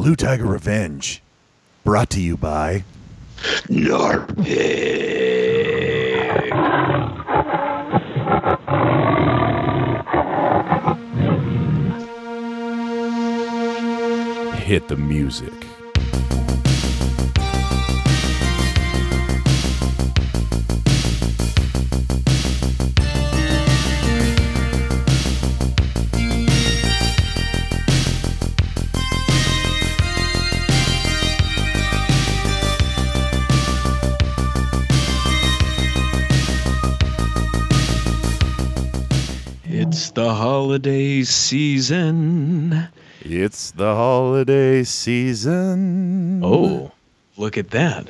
Blue Tiger Revenge. Brought to you by. Hit the music. Holiday season. It's the holiday season. Oh, look at that.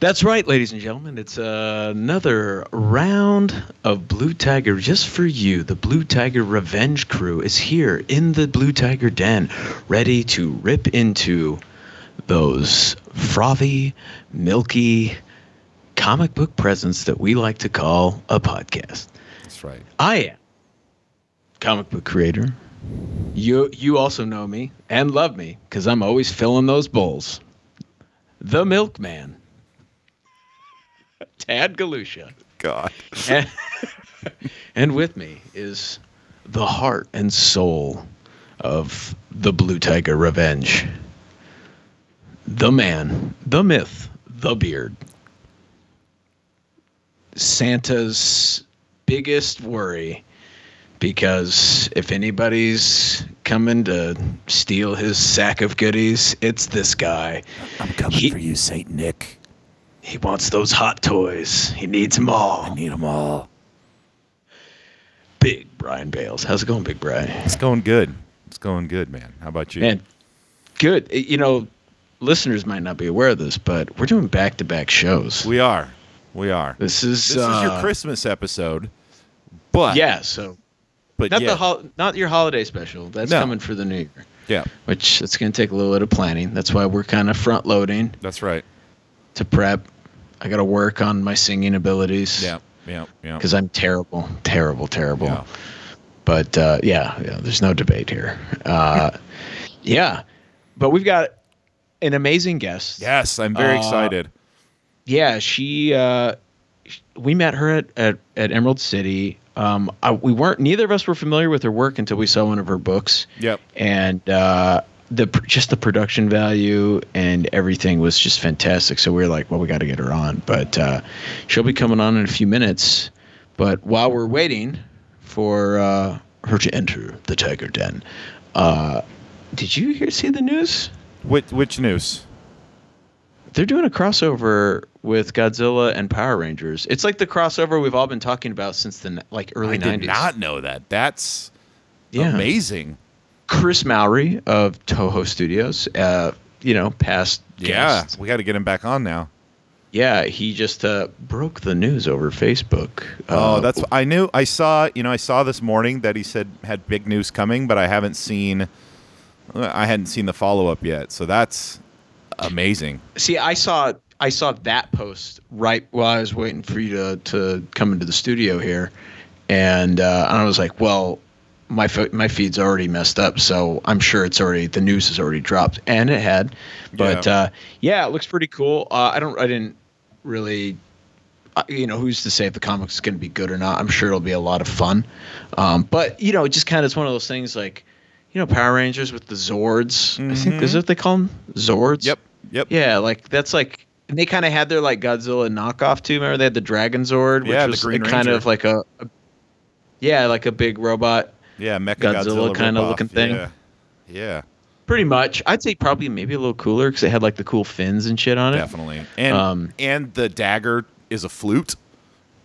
That's right, ladies and gentlemen. It's another round of Blue Tiger just for you. The Blue Tiger Revenge crew is here in the Blue Tiger Den, ready to rip into those frothy, milky comic book presents that we like to call a podcast. That's right. I am comic book creator. You you also know me and love me because I'm always filling those bowls. The Milkman, Tad Galusha, God. and, and with me is the heart and soul of the Blue Tiger Revenge. The man, the myth, the beard. Santa's biggest worry because if anybody's coming to steal his sack of goodies, it's this guy. I'm coming He- for you, Saint Nick. He wants those hot toys. He needs them all. I need them all. Big Brian Bales. How's it going, Big Brian? It's going good. It's going good, man. How about you? Man, good. Uh, You know, listeners might not be aware of this, but we're doing back-to-back shows. We are. We are. this is This is your uh, Christmas episode. But Yeah, so but not yeah, the hol- not your holiday special. That's No. coming for the new year, yeah, which it's going to take a little bit of planning. That's why we're kind of front loading that's right. to prep. I got to work on my singing abilities. Yeah, yeah, yeah. because I'm terrible, terrible, terrible. Yeah. But uh, yeah, yeah, there's no debate here. Uh, yeah, but we've got an amazing guest. Yes, I'm very Uh, excited. Yeah, she. Uh, we met her at at, at Emerald City. Um, I, we weren't. Neither of us were familiar with her work until we saw one of her books, Yep. and uh, the just the production value and everything was just fantastic. So we were like, well, we got to get her on. But uh, she'll be coming on in a few minutes. But while we're waiting for uh, her to enter the Tiger Den, uh, did you hear see the news? Which which news? They're doing a crossover with Godzilla and Power Rangers. It's like the crossover we've all been talking about since the like early 90s. I did 90s. not know that. That's Yeah. amazing. Chris Mowry of Toho Studios, uh, you know, past Yeah, guest. we got to get him back on now. Yeah, he just uh, broke the news over Facebook. Oh, Uh, that's I knew. I saw. You know, I saw this morning that he said had big news coming, but I haven't seen. I hadn't seen the follow up yet. So that's amazing. See, I saw I saw that post right while I was waiting for you to to come into the studio here, and uh, I was like, well, my fo- my feed's already messed up, so I'm sure it's already the news has already dropped, and it had, but Yeah. uh, yeah, it looks pretty cool. Uh, I don't I didn't really. uh, You know, who's to say if the comics is going to be good or not? I'm sure it'll be a lot of fun. Um, but you know, it just kind of it's one of those things like, you know, Power Rangers with the Zords. I think is Mhm. that what they call them Zords. Yep. Yep. Yeah, like that's like and they kind of had their like Godzilla knockoff too. Remember they had the Dragon Zord, which Yeah, was a kind of like a, a yeah, like a big robot. Yeah. Mecha Godzilla Godzilla, kinda looking thing. Yeah. Yeah. Pretty much, I'd say probably maybe a little cooler because it had like the cool fins and shit on it. Definitely. And Um, and the dagger is a flute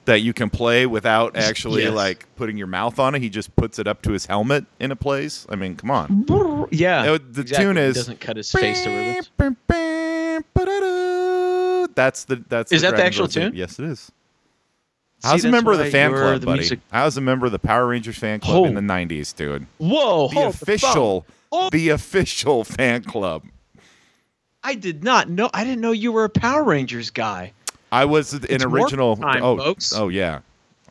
that you can play without actually Yes. like putting your mouth on it. He just puts it up to his helmet and it plays. I mean, come on. Yeah, Uh, the exactly. tune is doesn't cut his face to ribbons. That's the that's Is that the actual tune? Yes, it is. See, I was a member of the fan club, the buddy. music- I was a member of the Power Rangers fan club in Oh. the '90s, dude. Whoa, The hold the official, Oh. the official fan club. I did not know. I didn't know you were a Power Rangers guy. I was an It's original. time, oh, folks. oh yeah.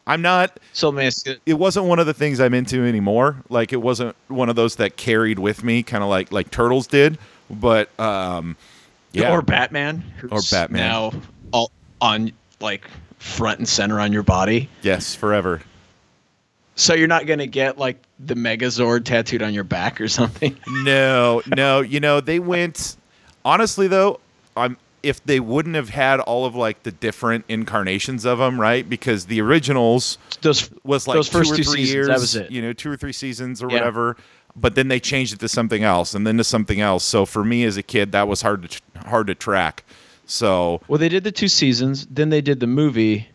I'm not. So man, It wasn't one of the things I'm into anymore. Like it wasn't one of those that carried with me, kind of like like Turtles did. But um, yeah, Or Batman. Who's Or Batman. Now all on like front and center on your body. yes, forever. So you're not gonna get like the Megazord tattooed on your back or something. No, no. You know, they went. Honestly, though, I'm if they wouldn't have had all of like the different incarnations of them, right? Because the originals Those was like those first two or two three seasons, years, that was it. you know, two or three seasons or Yeah. whatever. But then they changed it to something else, and then to something else. So for me as a kid, that was hard to hard to track. So Well, they did the two seasons, then they did the movie,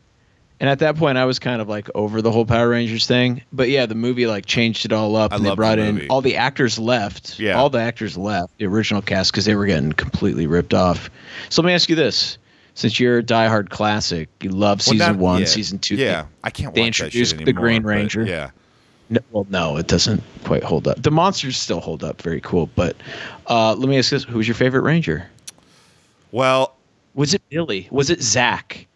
and at that point, I was kind of like over the whole Power Rangers thing. But yeah, the movie like changed it all up, I and they love the brought in all the actors left. Yeah. all the actors left the original cast because they were getting completely ripped off. So let me ask you this: since you're a diehard classic, you love Well, season not- one, yeah, season two. Yeah, I can't. they introduced shit the Green Ranger. Yeah, No, well, no, it doesn't quite hold up. The monsters still hold up, very cool. But uh, let me ask this: Who's your favorite Ranger? well, Was it Billy? Was it Zach?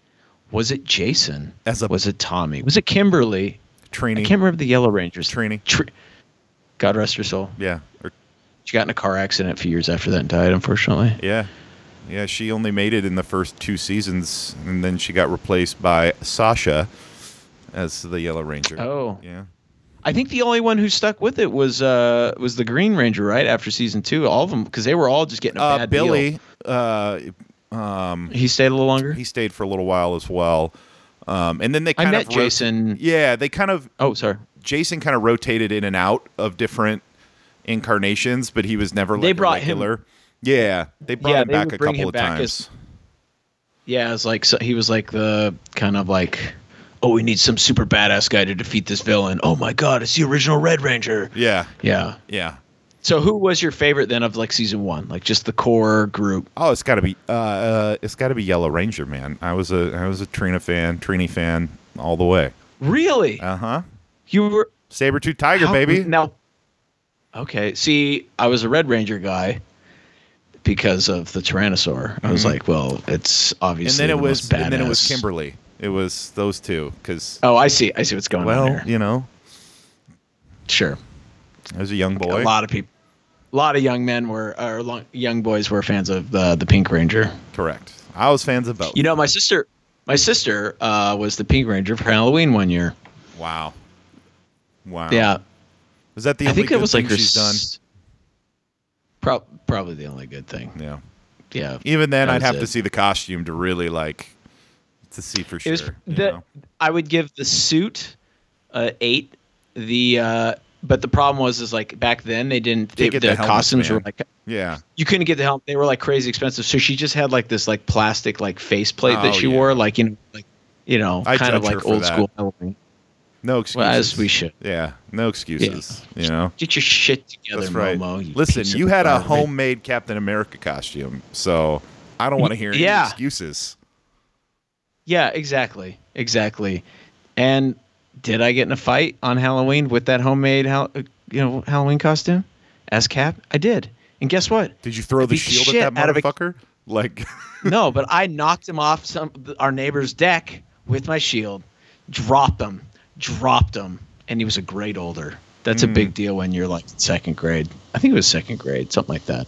Was it Jason? As a- was it Tommy? Was it Kimberly? Training. I can't remember the Yellow Rangers. Trini. Tr- God rest her soul. Yeah, or, She got in a car accident a few years after that and died, unfortunately. yeah, yeah. She only made it in the first two seasons, and then she got replaced by Sasha as the Yellow Ranger. Oh. yeah. I think the only one who stuck with it was uh was the Green Ranger, right? After season two, all of them because they were all just getting a Uh, bad deal. Billy, uh, um, He stayed a little longer. he stayed for a little while as well. Um, and then they I kind met of Jason. yeah, they kind of Oh, sorry. Jason kind of rotated in and out of different incarnations, but he was never like They a brought him- Yeah, they brought Yeah, him they back a couple of times. as- Yeah, it's like so he was like the kind of like, oh, we need some super badass guy to defeat this villain. Oh my god, it's the original Red Ranger. yeah, Yeah. yeah. So who was your favorite then of like season one? Like just the core group. Oh, it's got to be uh, uh, it's got to be Yellow Ranger, man. I was a I was a Trina fan, Trini fan all the way. Really? Uh huh. you were Saber tooth tiger, how- baby. Now, okay. See, I was a Red Ranger guy because of the Tyrannosaur. I was Mhm. like, well, it's obviously and then it was most and then it was. Kimberly. It was those two because Oh, I see. I see what's going on well, you know, Sure. I was a young boy. A lot of people, a lot of young men were, or lo- young boys were fans of the the Pink Ranger. Correct. I was fans of both. You know, my sister, my sister uh, was the Pink Ranger for Halloween one year. wow. Wow. Yeah, Was that the I only think it was like thing her. she's done? Prob- probably the only good thing. Yeah. Yeah. Even then, I'd have it. to see the costume to really like to see for sure. Was the. know? I would give the suit uh, eight. The uh, but the problem was is like back then they didn't. They, get the the costumes were like Yeah. you couldn't get the helmet. They were like crazy expensive. So she just had like this like plastic like faceplate Oh, that she yeah. wore, like you know, like you know, I kind of like old that. school Halloween. No excuses. Well, as we should. Yeah. No excuses. You know. Get your shit together, That's right. Momo. you Listen, you had a homemade Captain America costume, so I don't want to hear any excuses. Yeah, exactly, exactly. And did I get in a fight on Halloween with that homemade, uh, you know, Halloween costume as Cap? I did. And guess what? Did you throw the shield at that of a- motherfucker? Like, no, but I knocked him off some our neighbor's deck with my shield, dropped him, dropped him, and he was a grade older. That's Mm. a big deal when you're like second grade. I think it was second grade, something like that.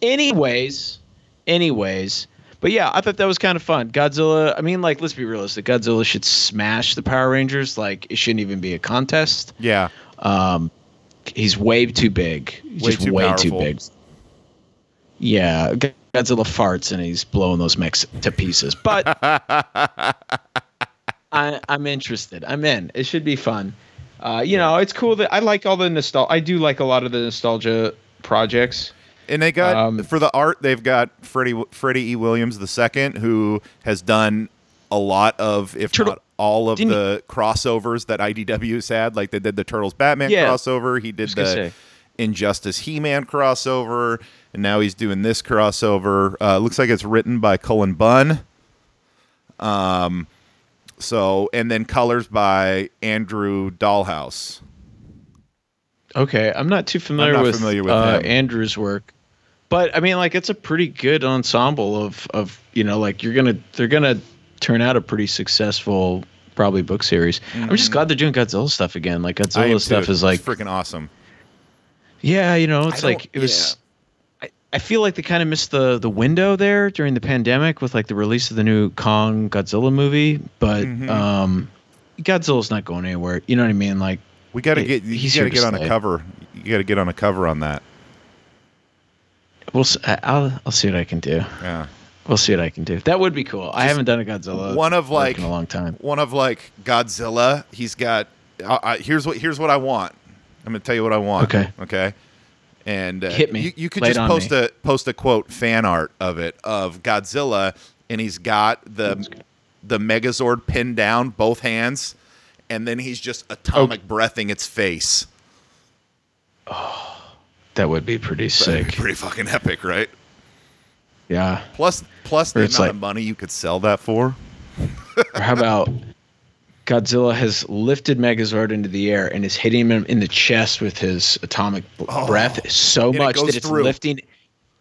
Anyways, anyways, but yeah, I thought that was kind of fun. Godzilla. I mean, like, let's be realistic. Godzilla should smash the Power Rangers. Like, it shouldn't even be a contest. yeah, Um, he's way too big. He's Way just too way powerful. too big. Yeah, Godzilla farts and he's blowing those mechs to pieces. But I, I'm interested. I'm in. It should be fun. Uh, you know, it's cool that I like all the nostalgia. I do like a lot of the nostalgia projects. And they got Um, for the art. They've got Freddie Freddie E. Williams the second, who has done a lot of, if Turtle- not all of he- the crossovers that IDW's had. Like they did the Turtles Batman Yeah. crossover. He did the say. Injustice He Man crossover, and now he's doing this crossover. Uh, looks like it's written by Cullen Bunn. Um, so and then colors by Andrew Dalhouse. Okay, I'm not too familiar not with, familiar with uh. Andrew's work, but I mean, like, it's a pretty good ensemble of of you know, like you're gonna they're gonna turn out a pretty successful probably book series. I'm just glad they're doing Godzilla stuff again. Like Mm-hmm. I am Godzilla stuff too. is like It's freaking awesome. Yeah, you know, it's I like it was. I, I feel like they kind of missed the the window there during the pandemic with like the release of the new Kong Godzilla movie, but Mhm. um, Godzilla's not going anywhere. You know what I mean? Like, We got to get you he's got to get on a cover. You got to get on a cover on that. We'll I- I'll I'll see what I can do. Yeah. We'll see what I can do. That would be cool. I haven't done a Godzilla one of, like- in a long time. One of like Godzilla. He's got. I, I, here's what here's what I want. I'm gonna tell you what I want. Okay. Okay. And uh, Hit me. You, you could Lay just post me. a post a quote fan art of it of Godzilla, and he's got the the Megazord pinned down both hands, and then he's just atomic breathing its face. That would be pretty That'd be sick. Pretty fucking epic, right? Yeah. Plus, plus the amount like- of money you could sell that for. Or how about Godzilla has lifted Megazord into the air and is hitting him in the chest with his atomic Oh. breath so much that it's through. lifting.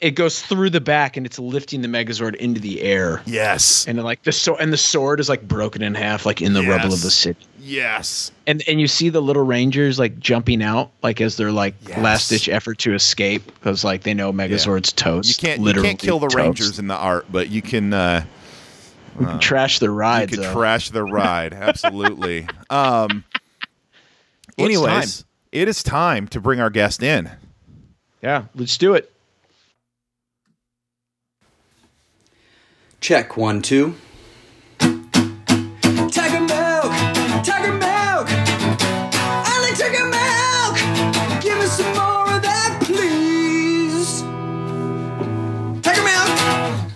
It goes through the back and it's lifting the Megazord into the air. Yes. And like the sword, and the sword is like broken in half, like in the rubble of the city. Yes. And and you see the little rangers like jumping out, like as their like Yes. last ditch effort to escape, because like they know Megazord's toast. You can't you literally can't kill the toast. Rangers in the art, but you can uh, We can trash their ride. you could though. the ride. Absolutely. um. Anyways, it is time to bring our guest in. yeah, let's do it. Check one, two. Tiger milk, tiger milk, I like tiger milk. Give us some more of that, please. Tiger milk.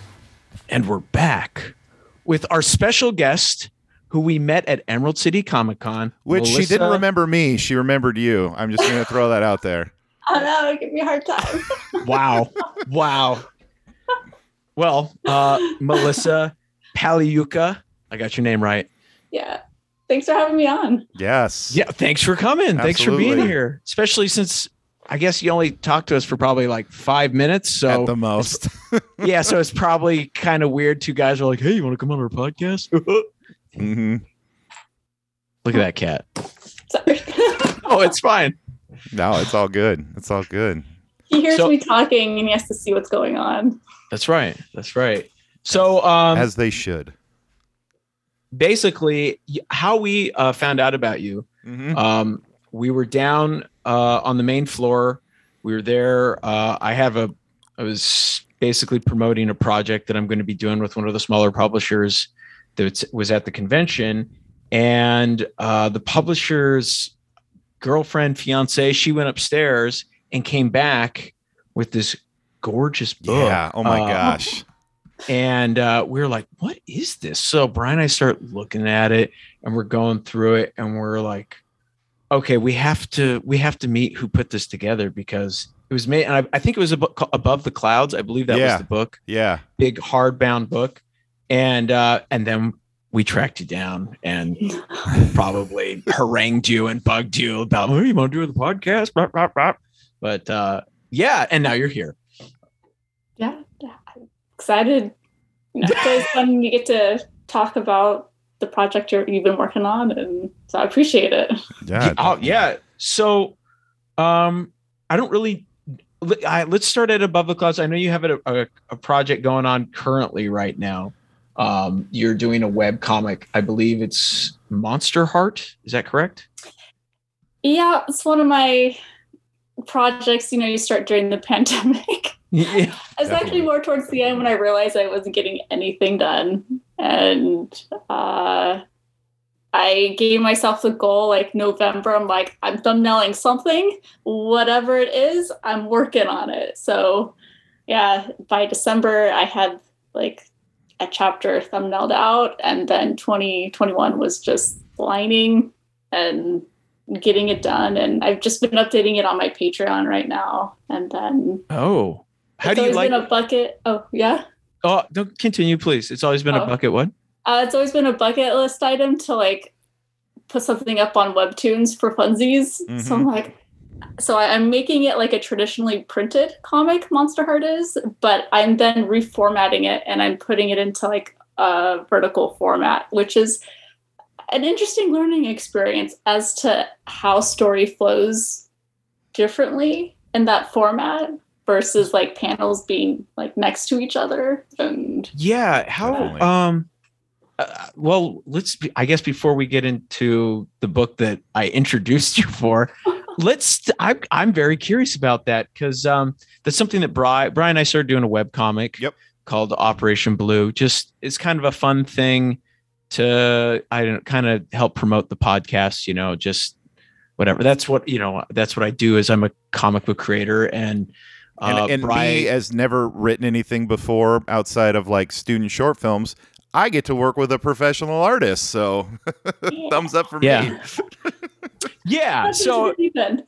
And we're back with our special guest who we met at Emerald City Comic Con. Which she didn't remember me. She remembered you. I'm just going to throw that out there. Oh no, give me a hard time. Wow. wow. Well, uh, Melissa Paliuka. I got your name right. yeah. Thanks for having me on. Yes. Yeah, thanks for coming. Thanks for being here. Especially since I guess you only talked to us for probably like five minutes. So At the most. yeah, so it's probably kind of weird. Two guys are like, "Hey, you want to come on our podcast?" mm-hmm. Look at that cat. Sorry. Oh, it's fine. No, it's all good. It's all good. He hears So- me talking and he has to see what's going on. That's right. That's right. So, um, As they should. basically, how we uh, found out about you, hmm um, we were down uh, on the main floor. We were there. Uh, I have a. I was basically promoting a project that I'm going to be doing with one of the smaller publishers that was at the convention, and uh, the publisher's girlfriend, fiance, she went upstairs and came back with this gorgeous book. Yeah. Oh my Uh, gosh. and uh, we were like, "What is this?" So Brian and I start looking at it, and we're going through it, and we're like, "Okay, we have to we have to meet who put this together because it was made." And I, I think it was a book called Above the Clouds. I believe that Yeah. was the book, Yeah. big hardbound book, and uh, and then we tracked you down and probably harangued you and bugged you about, "Oh, you want to do the podcast?" Blah, blah, blah. But uh, yeah, and now you're here. Yeah. I'm excited. You know, it's always fun when you get to talk about the project you're, you've been working on. And so I appreciate it. Yeah. Oh yeah. So, um, I don't really. let- I, let's start at above the clouds. I know you have a, a, a project going on currently right now. Um, you're doing a web comic. I believe it's Monster Heart. Is that correct? Yeah. It's one of my projects, you know, you start during the pandemic. Yeah. It's Definitely. actually more towards the end when I realized I wasn't getting anything done. And uh, I gave myself the goal like November. I'm like, I'm thumbnailing something, whatever it is, I'm working on it. So, yeah, by December, I had like a chapter thumbnailed out. And then 2021 was just lining and getting it done. And I've just been updating it on my Patreon right now. And then Oh, how it's do you like? been a bucket. Oh, yeah. oh, don't continue, please. It's always been a Oh. bucket. What? Uh, it's always been a bucket list item to like put something up on webtoons for funsies. So Mm-hmm. I'm like, so I, I'm making it like a traditionally printed comic, Monster Heart is, but I'm then reformatting it and I'm putting it into like a vertical format, which is an interesting learning experience as to how story flows differently in that format versus like panels being like next to each other and Yeah. How? Definitely. Um. uh, well, let's. Be, I guess before we get into the book that I introduced you for, let's. I'm I'm very curious about that because um that's something that Brian Brian and I started doing a web comic. Yep. Called Operation Blue. Just it's kind of a fun thing to I don't kind of help promote the podcast. You know, just whatever. That's what you know. That's what I do. Is I'm a comic book creator and. And, uh, and Brian, me, as never written anything before outside of like student short films, I get to work with a professional artist. So thumbs up for Yeah. me. yeah. That's So into the deep end.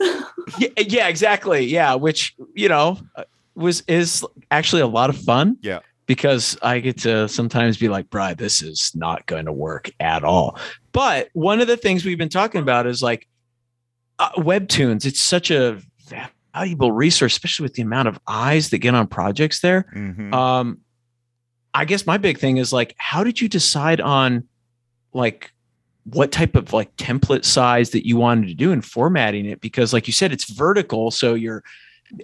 yeah, yeah exactly yeah which you know uh, was is actually a lot of fun Yeah. Because i get to sometimes be like Bri, this is not going to work at all. But one of the things we've been talking about is like uh, webtoons it's such a valuable resource especially with the amount of eyes that get on projects there. Mhm. um i guess my big thing is like how did you decide on like what type of like template size that you wanted to do and formatting it? Because like you said it's vertical so you're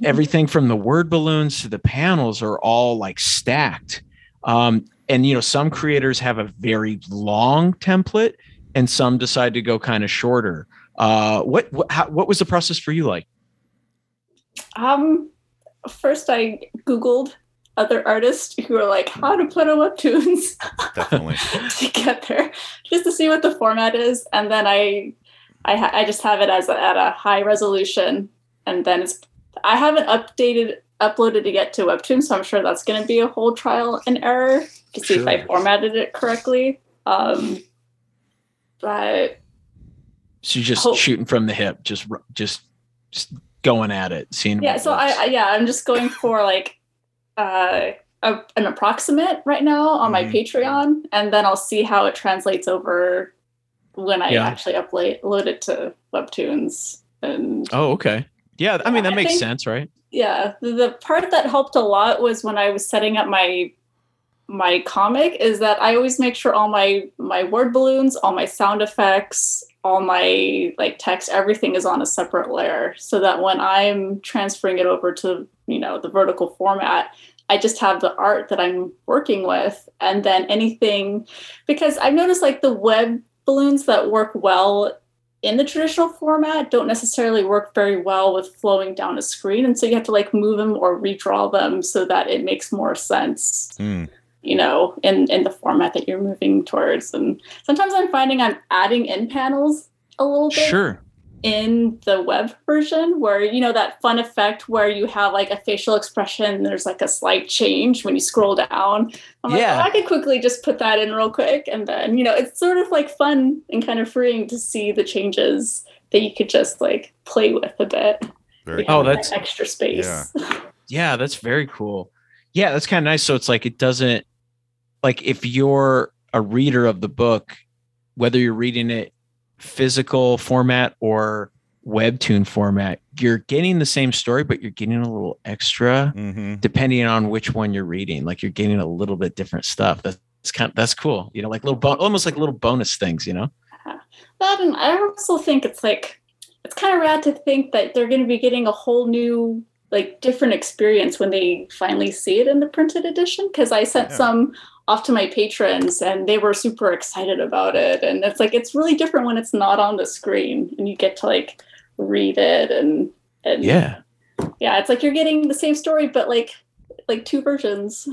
everything from the word balloons to the panels are all like stacked. Um and you know some creators have a very long template and some decide to go kind of shorter. Uh what what, how, what was the process for you like? Um, first I googled other artists who are like how to put on webtoons Definitely. to get there, just to see what the format is, and then I, I, ha- I just have it as a, at a high resolution, and then it's I haven't updated uploaded it yet to Webtoon, so I'm sure that's going to be a whole trial and error to see if I formatted it correctly. Um, but so you're just Hope- shooting from the hip just just just going at it seeing yeah so I. I yeah i'm just going for like uh a, an approximate right now on my Mhm. patreon and then i'll see how it translates over when i Yeah. actually upload load it to webtoons and Oh, okay. Yeah, I mean that I makes think- sense, right? yeah the, the part that helped a lot was when i was setting up my my comic is that i always make sure all my my word balloons all my sound effects all my like text everything is on a separate layer so that when i'm transferring it over to you know the vertical format i just have the art that i'm working with and then anything because i've noticed like the web balloons that work well in the traditional format don't necessarily work very well with flowing down a screen and so you have to like move them or redraw them so that it makes more sense Hmm. you know in in the format that you're moving towards and sometimes i'm finding i'm adding in panels a little bit Sure. In the web version where you know that fun effect where you have like a facial expression and there's like a slight change when you scroll down i'm like Yeah. oh, i could quickly just put that in real quick and then you know it's sort of like fun and kind of freeing to see the changes that you could just like play with a bit Very You Oh, have that that's- extra space Yeah. Yeah, that's very cool. Yeah, that's kind of nice. So it's like it doesn't like if you're a reader of the book, whether you're reading it physical format or webtoon format, you're getting the same story, but you're getting a little extra hmm depending on which one you're reading. Like you're getting a little bit different stuff. That's kind that's cool. You know, like little bon- almost like little bonus things. You know. that and i also think it's like it's kind of rad to think that they're going to be getting a whole new like different experience when they finally see it in the printed edition because i sent Yeah. some off to my patrons and they were super excited about it and it's like it's really different when it's not on the screen and you get to like read it and and Yeah. yeah it's like you're getting the same story but like like two versions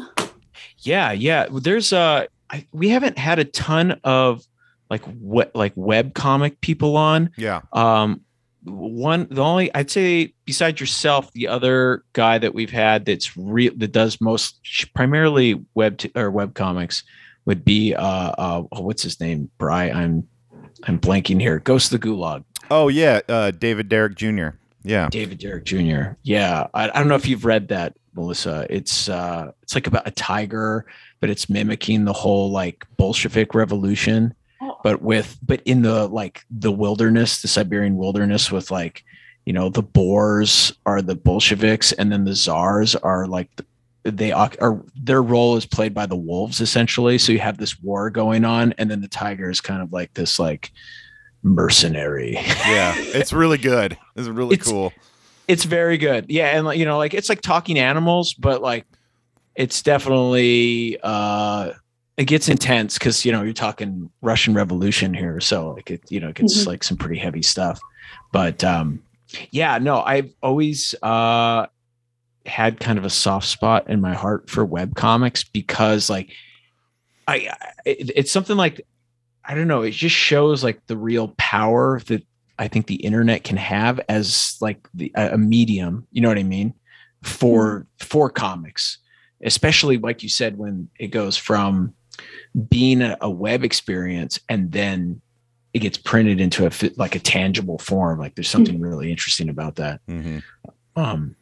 Yeah, yeah. There's uh I, we haven't had a ton of like what like web comic people on. Yeah. Um one the only I'd say besides yourself, the other guy that we've had that's real that does most primarily web t- or web comics would be uh uh oh, what's his name? Bry. I'm I'm blanking here. Ghost of the Gulag. Oh yeah, uh, David Derrick Jr. Yeah. David Derrick Jr. Yeah, I, I don't know if you've read that, Melissa. It's uh, it's like about a tiger, but it's mimicking the whole like Bolshevik revolution, Oh. but with but in the like the wilderness, the Siberian wilderness, with like you know the Boers are the Bolsheviks, and then the Czars are like the, they are their role is played by the wolves essentially. So you have this war going on, and then the tiger is kind of like this like mercenary. Yeah. It's really good. It's really It's- cool. it's very good. Yeah, and like you know, like it's like talking animals, but like it's definitely uh it gets intense because you know you're talking Russian Revolution here, so like it you know it gets Mhm. like some pretty heavy stuff. But um yeah, no, I've always uh had kind of a soft spot in my heart for web comics because like I, I it, it's something like I don't know, it just shows like the real power that I think the internet can have as like the a a medium, you know what I mean, for for comics, especially like you said when it goes from being a, a web experience and then it gets printed into a like a tangible form. Like there's something really interesting about that. Mhm. Um,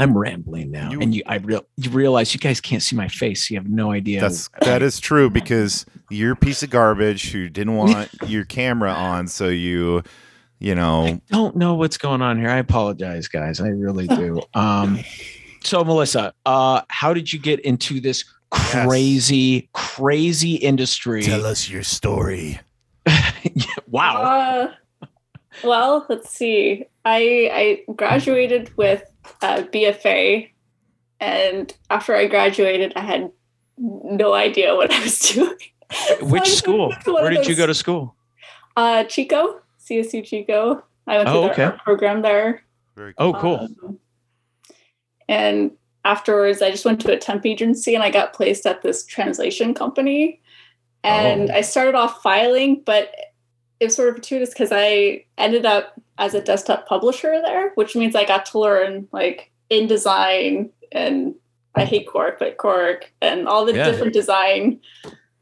I'm rambling now, You- and you I real you realize you guys can't see my face. You have no idea. That's that is true because you're a piece of garbage who didn't want your camera on, so you, you know, I don't know what's going on here. I apologize, guys. I really do. Um, so Melissa, uh, how did you get into this crazy, crazy industry? Tell us your story. wow. Uh, well, let's see. I I graduated with a BFA, and after I graduated, I had no idea what I was doing. Which So school? went to one Where of did you go to school? Uh, Chico, CSU Chico. I went to Oh, their okay. art program there. Very cool. Oh, cool. Um, and afterwards, I just went to a temp agency and I got placed at this translation company. And Oh. I started off filing, but it was sort of fortuitous because I ended up as a desktop publisher there, which means I got to learn like InDesign and I hate Quark, but Quark and all the Yeah. different design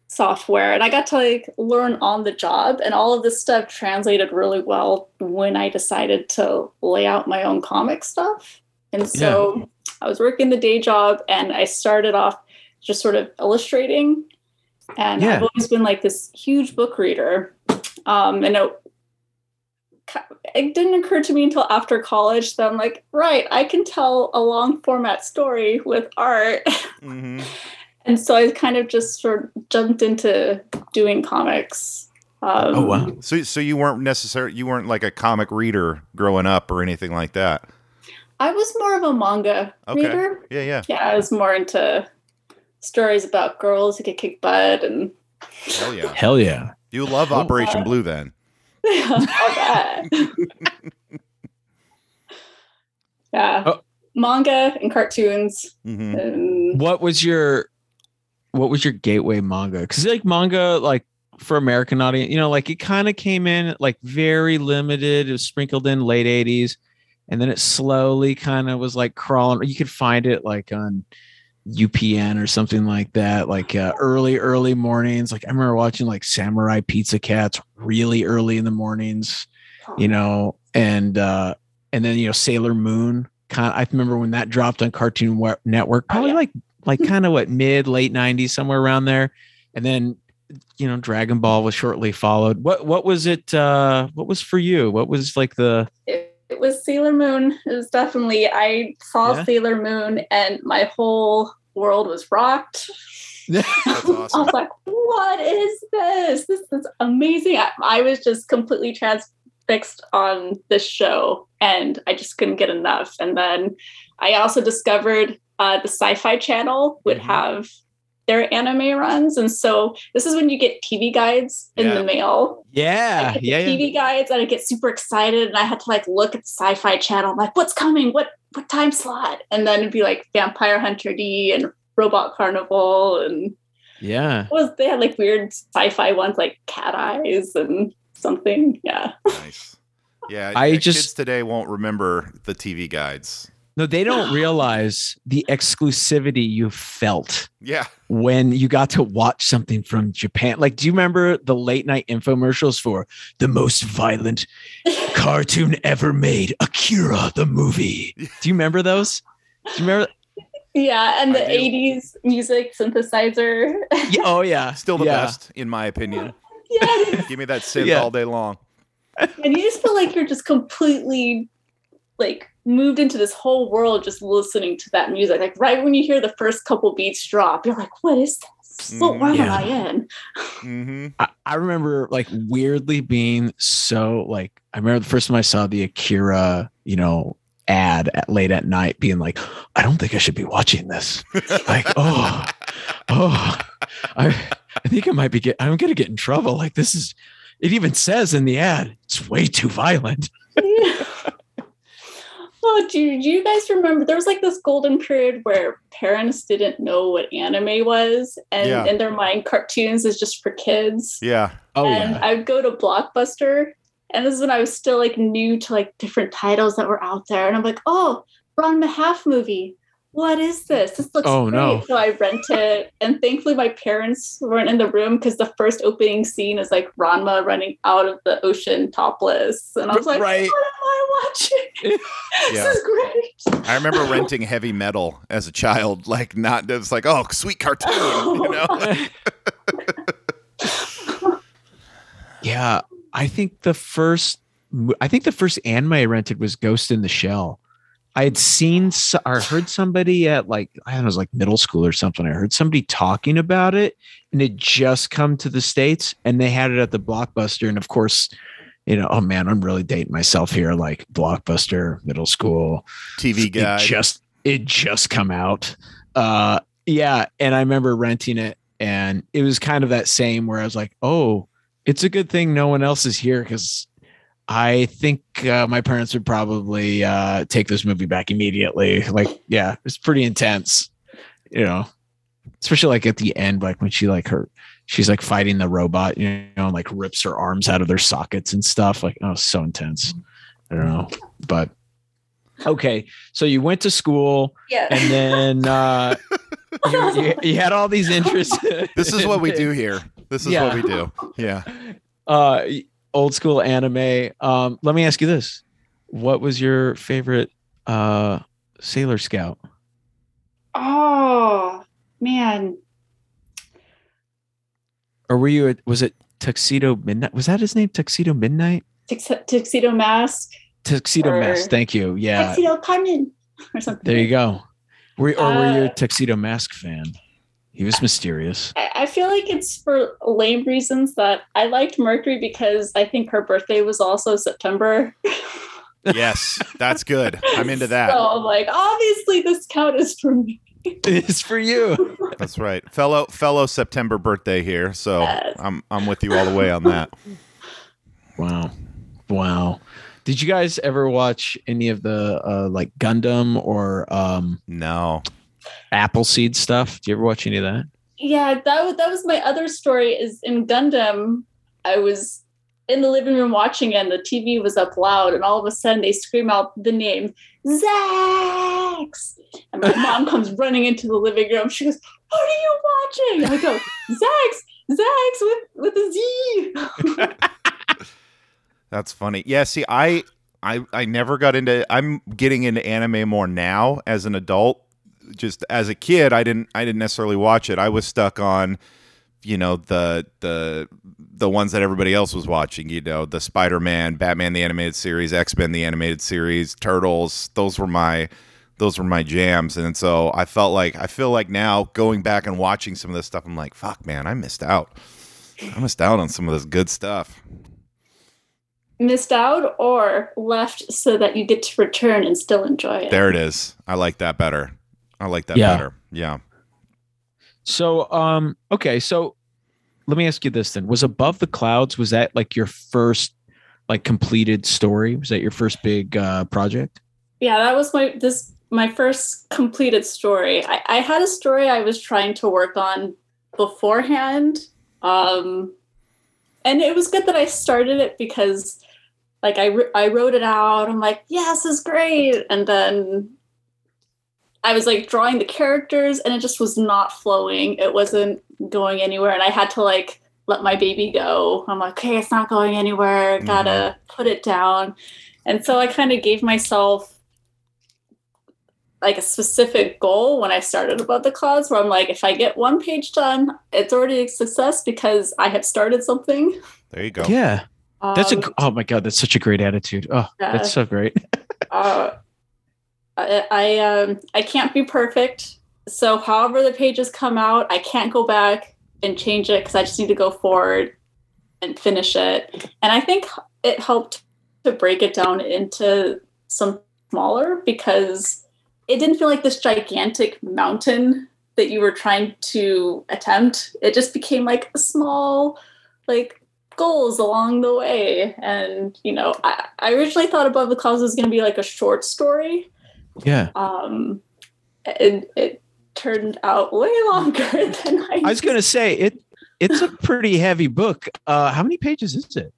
software. And I got to like learn on the job and all of this stuff translated really well when I decided to lay out my own comic stuff. And so I was working the day job and I started off just sort of illustrating. And Yeah. I've always been like this huge book reader. Um, and it, it didn't occur to me until after college that I'm like, right, I can tell a long format story with art. Mhm. and so I kind of just sort of jumped into doing comics. Um, Oh wow. So, so you weren't necessarily you weren't like a comic reader growing up or anything like that. I was more of a manga Okay. reader. Yeah, yeah. Yeah, I was more into stories about girls who get kicked butt and Hell yeah. Hell yeah. You love Cool. Operation Blue then. all that. yeah, Oh. manga and cartoons. hmm And What was your what was your gateway manga? Because like manga, like for American audience, you know, like it kind of came in like very limited. It was sprinkled in late '80s, and then it slowly kind of was like crawling. You could find it like on UPN or something like that, like uh, early early mornings. Like I remember watching like Samurai Pizza Cats really early in the mornings, you know, and uh and then you know Sailor Moon. Kind I remember when that dropped on Cartoon Network, probably like like kind of what mid late '90s, somewhere around there, and then you know Dragon Ball was shortly followed. What what was it? uh What was for you? What was like the it, was Sailor Moon. It was definitely I saw Yeah. Sailor Moon and my whole world was rocked. That's I was like, what is this? This is amazing. I, I was just completely transfixed on this show and I just couldn't get enough. And then I also discovered uh, the Sci Fi Channel would Mhm. have their anime runs. And so this is when you get TV guides in Yeah. the mail. I yeah get the yeah yeah TV guides and I get super excited and I had to like look at the sci-fi channel. I'm like, what's coming? What what time slot? And then it'd be like Vampire Hunter D and Robot Carnival and yeah. was they had like weird sci-fi ones like Cat Eyes and something. Yeah. Nice. Yeah, I just- kids today won't remember the TV guides. No, they don't realize the exclusivity you felt Yeah. when you got to watch something from Japan. Like, do you remember the late night infomercials for the most violent cartoon ever made, Akira the movie? Do you remember those? Do you remember? yeah. And the 80s music synthesizer. Yeah, oh yeah, Still the yeah. best, in my opinion. yeah. Give me that synth Yeah. all day long. and you just feel like you're just completely like moved into this whole world just listening to that music. Like right when you hear the first couple beats drop, you're like, what is this? What Mhm. world Yeah. am I in? hmm I, I remember like weirdly being so like I remember the first time I saw the Akira, you know, ad at late at night, being like, "I don't think I should be watching this." like, oh, oh, I, I think I might be get. I'm gonna get in trouble. Like this is. It even says in the ad, it's way too violent. Oh, do, you- do you guys remember there was like this golden period where parents didn't know what anime was, and Yeah. in their mind, cartoons is just for kids. Yeah. Oh and yeah. I would go to Blockbuster, and this is when I was still like new to like different titles that were out there, and I'm like, oh, Ranma Half movie. What is this? This looks Oh, great. no. So I rent it, and thankfully my parents weren't in the room because the first opening scene is like Ranma running out of the ocean topless, and I was like, Right. what am I watching? Yeah. This is great. I remember renting heavy metal as a child. Like, not, it's like, oh, sweet cartoon. You know? Yeah, I think the first, I think the first anime I rented was Ghost in the Shell. I had seen or heard somebody at like I don't know, it was like middle school or something. I heard somebody talking about it, and it just come to the states, and they had it at the Blockbuster, and of course, you know, oh man, I'm really dating myself here. Like Blockbuster, middle school, TV guy. it just it just come out. Uh yeah, and I remember renting it and it was kind of that same where I was like, "Oh, it's a good thing no one else is here cuz I think uh, my parents would probably uh take this movie back immediately." Like, yeah, it's pretty intense. You know, especially like at the end like when she like her she's like fighting the robot, you know, and like rips her arms out of their sockets and stuff. Like, oh, so intense. I don't know. But okay, so you went to school Yeah. and then uh you, you, you had all these interests. This is what we do here. This is Yeah. what we do. Yeah. Uh old school anime. Um let me ask you this. What was your favorite uh Sailor Scout? oh man. Or were you a, was it Tuxedo Midnight? Was that his name? Tuxedo Midnight? Tux- tuxedo mask. Tuxedo Or- Mask. Thank you. Yeah. Tuxedo Carmen. Or something. There you go. Were, or were you a Uh, Tuxedo Mask fan? He was mysterious. I I feel like it's for lame reasons that I liked Mercury because I think her birthday was also September. Yes. That's good. I'm into that. So I'm like, obviously this count is for me. it's for you. That's right. Fellow fellow September birthday here. So Yes. I'm I'm with you all the way on that. Wow. Wow. Did you guys ever watch any of the uh like Gundam or um No. Appleseed stuff? Do you ever watch any of that? Yeah, that was that was my other story. Is in Gundam, I was in the living room watching it and the TV was up loud, and all of a sudden they scream out the name Zax, and my mom comes running into the living room. She goes, "What are you watching?" I go, "Zax, Zax with with a Z." That's funny. Yeah, see, I I I never got into I'm getting into anime more now as an adult. Just as a kid, I didn't I didn't necessarily watch it. I was stuck on you know the the the ones that everybody else was watching, you know, the Spider-Man, Batman the animated series, X-Men the animated series, Turtles, those were my those were my jams and so I felt like I feel like now going back and watching some of this stuff I'm like, fuck man, I missed out. I missed out on some of this good stuff. Missed out or left so that you get to return and still enjoy it. There it is. I like that better. I like that Yeah. better. Yeah. So um okay, so let me ask you this then. Was Above the Clouds was that like your first like completed story? Was that your first big uh project? yeah that was my this my first completed story I, I had a story i was trying to work on beforehand um and it was good that i started it because like i, I wrote it out i'm like yes this is great and then i was like drawing the characters and it just was not flowing it wasn't going anywhere and i had to like let my baby go i'm like okay it's not going anywhere gotta put it down and so i kind of gave myself like a specific goal when I started Above the Clouds, where I'm like, if I get one page done, it's already a success because I have started something. There you go. Yeah. That's a Um, oh my god, that's such a great attitude. Oh, Yeah. that's so great. uh, I, I um I can't be perfect. So however the pages come out, I can't go back and change it because I just need to go forward and finish it. And I think it helped to break it down into some smaller because it didn't feel like this gigantic mountain that you were trying to attempt. It just became like a small, like goals along the way. And you know, I, I originally thought Above the Clouds was going to be like a short story. Yeah. Um, and it turned out way longer than I. I was going to say it. It's a pretty heavy book. Uh, how many pages is it?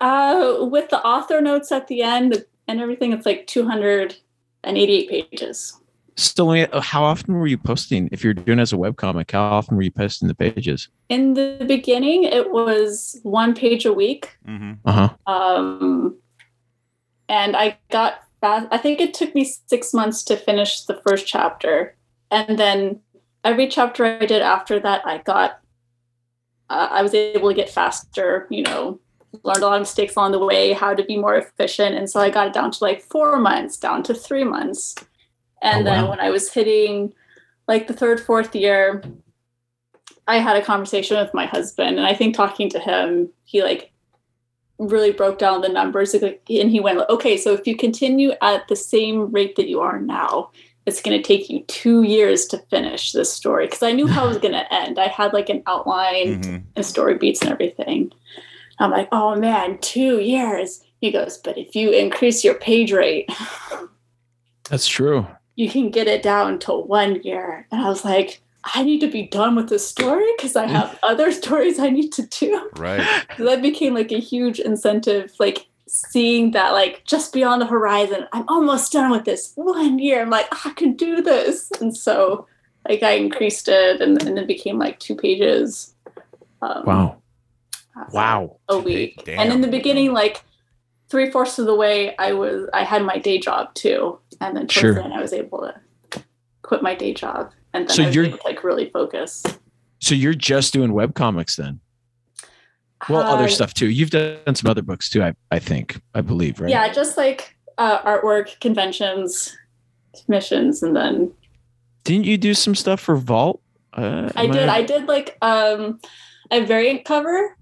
Uh, with the author notes at the end and everything, it's like 288 pages. Still, only- uh, how often were you posting? If you're doing it as a webcomic, how often were you posting the pages? In the beginning, it was one page a week. Mm-hmm. Uh huh. Um, and I got fast. I think it took me six months to finish the first chapter. And then every chapter I did after that, I got, uh, I was able to get faster, you know, learned a lot of mistakes along the way, how to be more efficient. And so I got it down to like four months, down to three months. And Oh, then wow. when I was hitting like the third, fourth year, I had a conversation with my husband. And I think talking to him, he like really broke down the numbers and he went, okay, so if you continue at the same rate that you are now, it's going to take you two years to finish this story. Because I knew how it was going to end. I had like an outline Mhm. and story beats and everything. I'm like, oh man, two years. He goes, but if you increase your page rate, That's true. you can get it down to one year. And I was like, I need to be done with this story because I have other stories I need to do. Right. So that became like a huge incentive, like seeing that like just beyond the horizon, I'm almost done with this one year. I'm like, I can do this. And so like I increased it and, and it became like two pages. Um, Wow. uh, Wow. A week. pa- And in the beginning, like three fourths of the way, I was I had my day job too. And then towards Sure. the end I was able to quit my day job. And then So I you're- to, like really focus. So you're just doing web comics then? Well, other Uh, stuff too. You've done some other books too, I, I think, I believe, right? Yeah, just like uh, artwork, conventions, missions, and then Didn't you do some stuff for Vault? Uh, I did. I did like um, a variant cover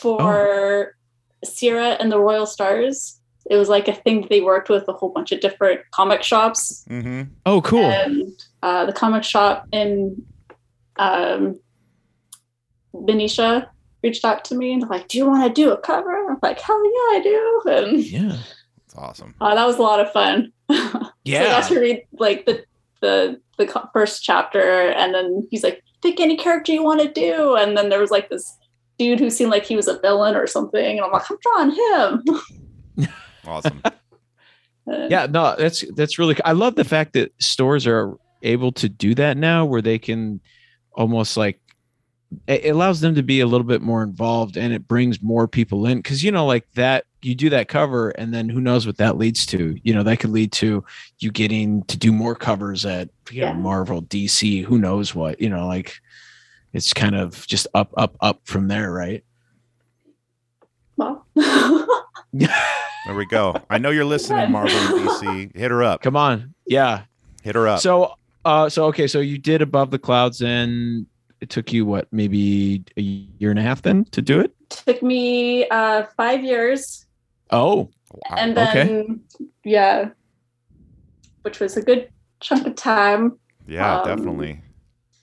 for Sera and the Royal Stars. It was like a thing that they worked with a whole bunch of different comic shops, Mm-hmm. Oh, cool. and uh, the comic shop in um, Benicia reached out to me and like, "Do you want to do a cover?" I'm like, "Hell yeah, I do!" And yeah. It's awesome. uh, that was a lot of fun. Yeah, So I Yeah. got to read like the the the first chapter, and then he's like, "Pick any character you want to do." And then there was like this dude who seemed like he was a villain or something, and I'm like, "I'm drawing him." Awesome. Yeah no that's that's really i love the fact that stores are able to do that now where they can almost like it it allows them to be a little bit more involved and it brings more people in because you know like that you do that cover and then who knows what that leads to you know that could lead to you getting to do more covers at you know marvel dc who knows what you know like it's kind of just up up up from there right Well, There we go. I know you're listening, Marvel DC. Hit her up. come on yeah Hit her up. So, uh, so okay, so you did above the clouds, and it took you what, maybe a year and a half then to do it? took me uh, five years, Oh, Wow. and then yeah, which was a good chunk of time. yeah, um, definitely.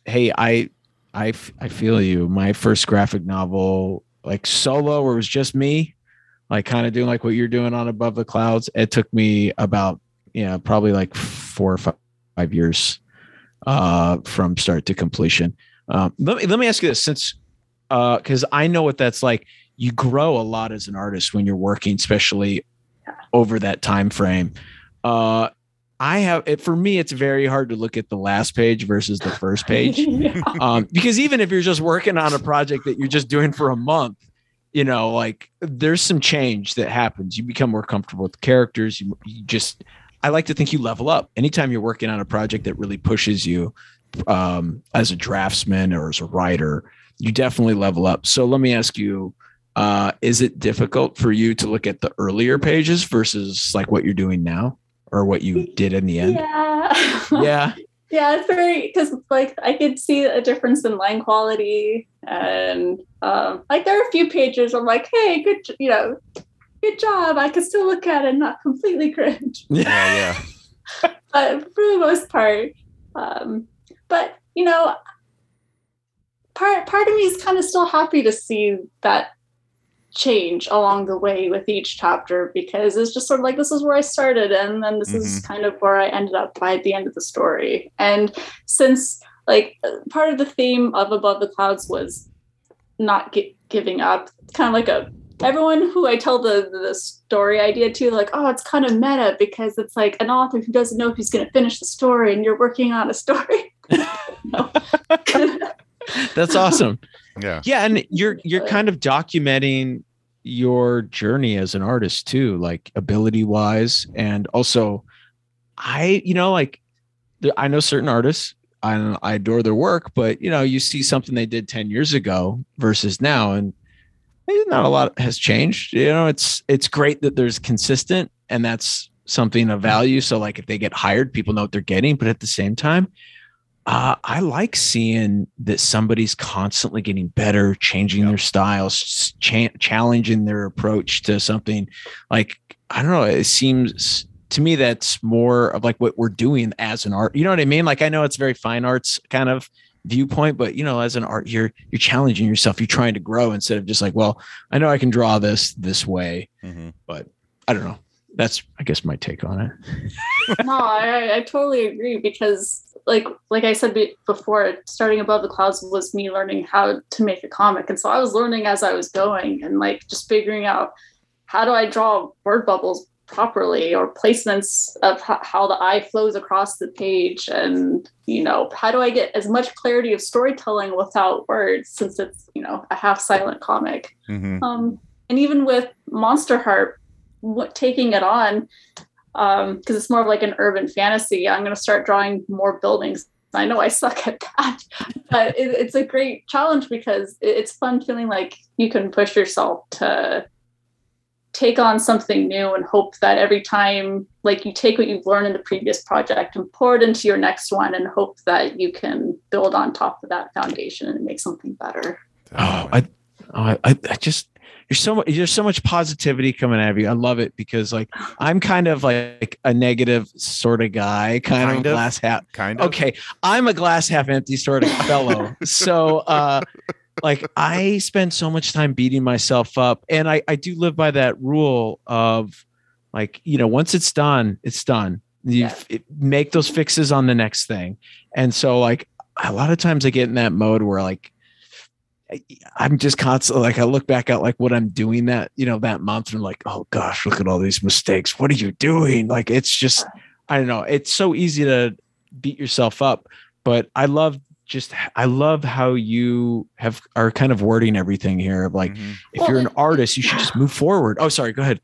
hey, I, I, f- I feel you. My first graphic novel, like solo, where it was just me, like kind of doing like what you're doing on above the clouds. It took me about, you know, probably like four or five, five years, uh, from start to completion. Um, let me let me ask you this, since, uh, because I know what that's like. You grow a lot as an artist when you're working, especially over that time frame. Uh, I have it for me. It's very hard to look at the last page versus the first page Yeah. um, because even if you're just working on a project that you're just doing for a month, you know, like there's some change that happens. You become more comfortable with the characters. You, you just, I like to think you level up anytime you're working on a project that really pushes you um, as a draftsman or as a writer. You definitely level up. So let me ask you. Uh, is it difficult for you to look at the earlier pages versus like what you're doing now or what you did in the end? Yeah. Yeah. yeah it's very because like i could see a difference in line quality and um like there are a few pages i'm like hey good you know good job. I can still look at it and not completely cringe. Yeah, yeah. but for the most part, um, but you know, part part of me is kind of still happy to see that change along the way with each chapter because it's just sort of like this is where I started and then this is kind of where I ended up by the end of the story. And since like part of the theme of Above the Clouds was not gi- giving up, kind of like a everyone who I tell the the story idea to, like, oh, it's kind of meta because it's like an author who doesn't know if he's going to finish the story, and you're working on a story. That's awesome. Yeah. Yeah, and you're you're kind of documenting your journey as an artist too, like ability wise, and also, I you know like I know certain artists. I I adore their work, but you know you see something they did ten years ago versus now, and maybe not a lot has changed. You know, it's it's great that there's consistent, and that's something of value. So like if they get hired, people know what they're getting, but at the same time, uh, I like seeing that somebody's constantly getting better, changing their styles, cha- challenging their approach to something. Like I don't know, it seems to me that's more of like what we're doing as an art. You know what I mean? Like I know it's very fine arts kind of viewpoint, but you know, as an art, you're you're challenging yourself. You're trying to grow instead of just like, well, I know I can draw this this way, Mhm. but I don't know. That's I guess my take on it. no, I, I totally agree because, like, like I said before, starting above the clouds was me learning how to make a comic, and so I was learning as I was going, and like just figuring out how do I draw word bubbles properly or placements of ho- how the eye flows across the page, and you know how do I get as much clarity of storytelling without words, since it's you know a half silent comic. Mhm. Um, and even with Monster Heart, what taking it on, because it's more of like an urban fantasy, I'm going to start drawing more buildings. I know I suck at that, but it, it's a great challenge because it, it's fun feeling like you can push yourself to take on something new and hope that every time like you take what you've learned in the previous project and pour it into your next one and hope that you can build on top of that foundation and make something better Oh, I, oh, I, I I just you're so much there's so much positivity coming out of you. I love it because like I'm kind of like a negative sort of guy, kind, Kind of of? glass half. kind of. Okay, I'm a glass half empty sort of fellow. so uh like I spend so much time beating myself up and I I do live by that rule of like, you know, once it's done, it's done. You Yeah. f- make those fixes on the next thing. And so like a lot of times I get in that mode where like I'm just constantly like I look back at like what I'm doing that you know that month and I'm like oh gosh look at all these mistakes what are you doing like it's just I don't know it's so easy to beat yourself up but I love just I love how you have are kind of wording everything here of like Mhm. if you're an artist you should just move forward oh sorry go ahead